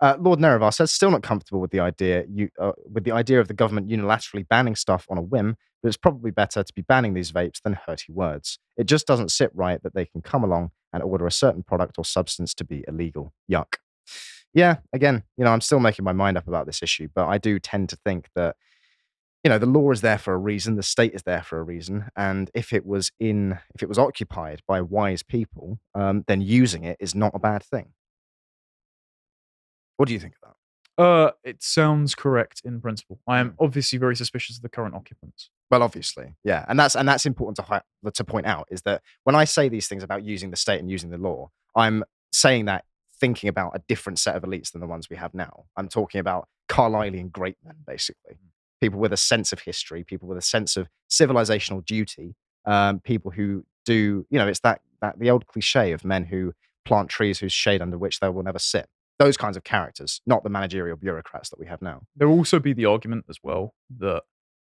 Uh, Lord Nerevar says, still not comfortable with the idea you, uh, with the idea of the government unilaterally banning stuff on a whim, but it's probably better to be banning these vapes than hurty words. It just doesn't sit right that they can come along and order a certain product or substance to be illegal. Yuck. Yeah, again, you know, I'm still making my mind up about this issue, but I do tend to think that, you know, the law is there for a reason, the state is there for a reason, and if it was in, if it was occupied by wise people, um, then using it is not a bad thing. What do you think of that? Uh, it sounds correct in principle. I am Mm. obviously very suspicious of the current occupants. Well, obviously, yeah, and that's and that's important to hi- to point out is that when I say these things about using the state and using the law, I'm saying that thinking about a different set of elites than the ones we have now. I'm talking about Carlylean great men, basically, people with a sense of history, people with a sense of civilizational duty, um, people who do, you know, it's that that the old cliche of men who plant trees whose shade under which they will never sit. Those kinds of characters, not the managerial bureaucrats that we have now. There will also be the argument as well that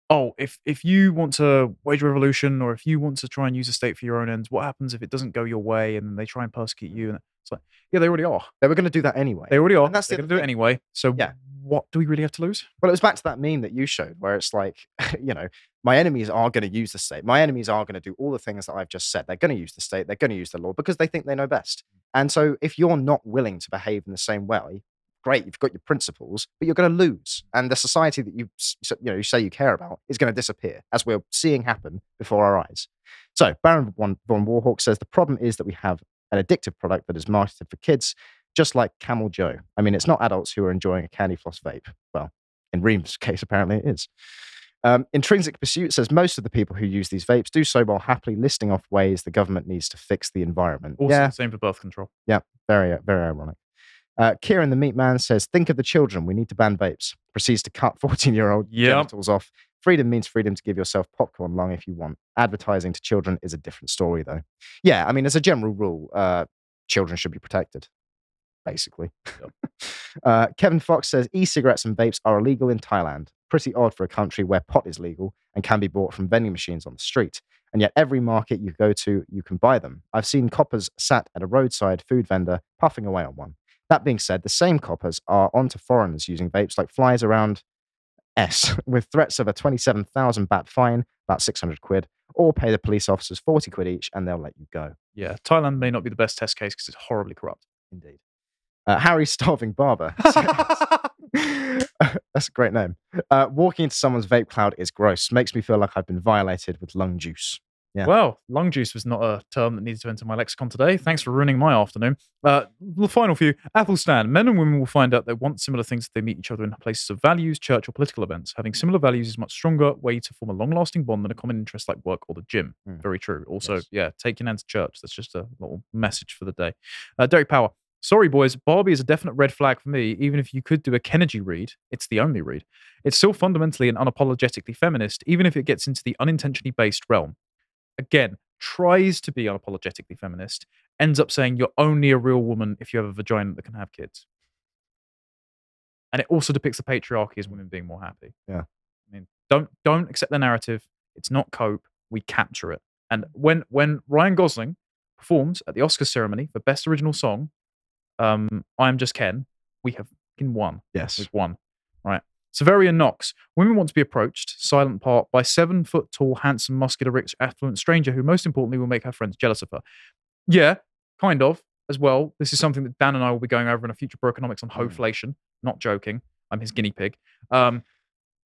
oh, if if you want to wage a revolution or if you want to try and use the state for your own ends, what happens if it doesn't go your way and they try and persecute you? And it's like, yeah, they already are. They were going to do that anyway. They already are. And that's the They're other going to do it anyway. So Yeah. what do we really have to lose? Well, it was back to that meme that you showed, where it's like, you know, my enemies are going to use the state. My enemies are going to do all the things that I've just said. They're going to use the state. They're going to use the law because they think they know best. Mm. And so, if you're not willing to behave in the same way, great, you've got your principles, but you're going to lose. And the society that you, you know, you say you care about is going to disappear, as we're seeing happen before our eyes. So, Baron von, von Warhawk says the problem is that we have an addictive product that is marketed for kids, just like Camel Joe. I mean, it's not adults who are enjoying a candy floss vape. Well, in Reem's case, apparently it is. Um, Intrinsic Pursuit says most of the people who use these vapes do so while happily listing off ways the government needs to fix the environment. Also yeah, same for birth control. Yeah, very, very ironic. Uh, Kieran the Meat Man says, Think of the children. We need to ban vapes. Proceeds to cut 14 year old Yep. genitals off. Freedom means freedom to give yourself popcorn lung if you want. Advertising to children is a different story, though. Yeah, I mean, as a general rule, uh, children should be protected, basically. uh, Kevin Fox says e cigarettes and vapes are illegal in Thailand. Pretty odd for a country where pot is legal and can be bought from vending machines on the street. And yet, every market you go to, you can buy them. I've seen coppers sat at a roadside food vendor puffing away on one. That being said, the same coppers are onto foreigners using vapes like flies around S with threats of a 27,000 baht fine, about 600 quid, or pay the police officers 40 quid each and they'll let you go. Yeah, Thailand may not be the best test case because it's horribly corrupt. Indeed. Uh, Harry Starving Barber. That's a great name. Uh, walking into someone's vape cloud is gross. Makes me feel like I've been violated with lung juice. Yeah. Well, lung juice was not a term that needed to enter my lexicon today. Thanks for ruining my afternoon. Uh, the final few Athelstan. Men and women will find out they want similar things if they meet each other in places of values, church, or political events. Having similar values is a much stronger way to form a long lasting bond than a common interest like work or the gym. Mm. Very true. Also, Yes. yeah, take your nan to church. That's just a little message for the day. Uh, Derek Power. Sorry, boys. Barbie is a definite red flag for me. Even if you could do a Kennedy read, it's the only read. It's still fundamentally and unapologetically feminist, even if it gets into the unintentionally based realm. Again, tries to be unapologetically feminist, ends up saying you're only a real woman if you have a vagina that can have kids. And it also depicts the patriarchy as women being more happy. Yeah. I mean, Don't don't accept the narrative. It's not cope. We capture it. And when when Ryan Gosling performs at the Oscar ceremony for Best Original Song, um, I'm Just Ken, we have fucking won. Yes. We've won. Right. Severian Knox. Women want to be approached, silent part, by seven foot tall, handsome, muscular, rich, affluent stranger who, most importantly, will make her friends jealous of her. Yeah, kind of as well. This is something that Dan and I will be going over in a future Brokenomics on hoflation. Not joking. I'm his guinea pig. Um,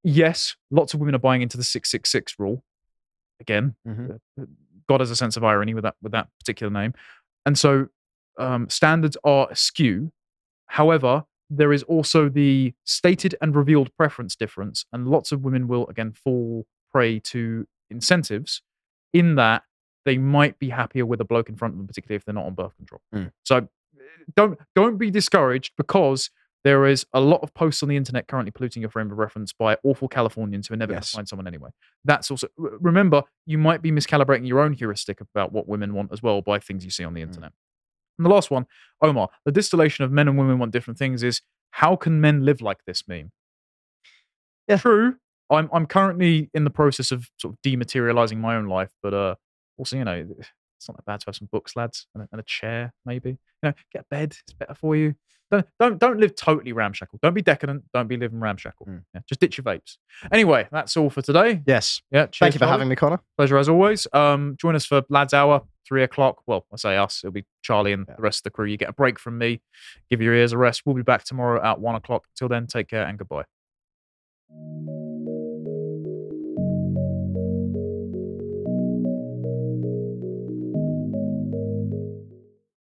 yes, lots of women are buying into the 666 rule. Again, Mhm. uh, God has a sense of irony with that with that particular name. And so um, standards are askew. However, there is also the stated and revealed preference difference, and lots of women will again fall prey to incentives in that they might be happier with a bloke in front of them, particularly if they're not on birth control. Mm. So uh, don't don't be discouraged because there is a lot of posts on the internet currently polluting your frame of reference by awful Californians who are never going to find someone anyway. That's also remember you might be miscalibrating your own heuristic about what women want as well by things you see on the internet. And the last one, Omar, the distillation of men and women want different things is how can men live like this meme? Yeah. True. I'm I'm currently in the process of sort of dematerializing my own life, but uh also, you know, it's not that bad to have some books, lads, and a, and a chair, maybe. You know, get a bed, it's better for you. Don't don't don't live totally ramshackle. Don't be decadent. Don't be living ramshackle. Mm. Yeah, just ditch your vapes. Anyway, that's all for today. Yes. Yeah, cheers, Thank you for Charlie. having me, Connor. Pleasure as always. Um, join us for Lads Hour, three o'clock. Well, I say us. It'll be Charlie and Yeah. the rest of the crew. You get a break from me. Give your ears a rest. We'll be back tomorrow at one o'clock. Till then, take care and goodbye.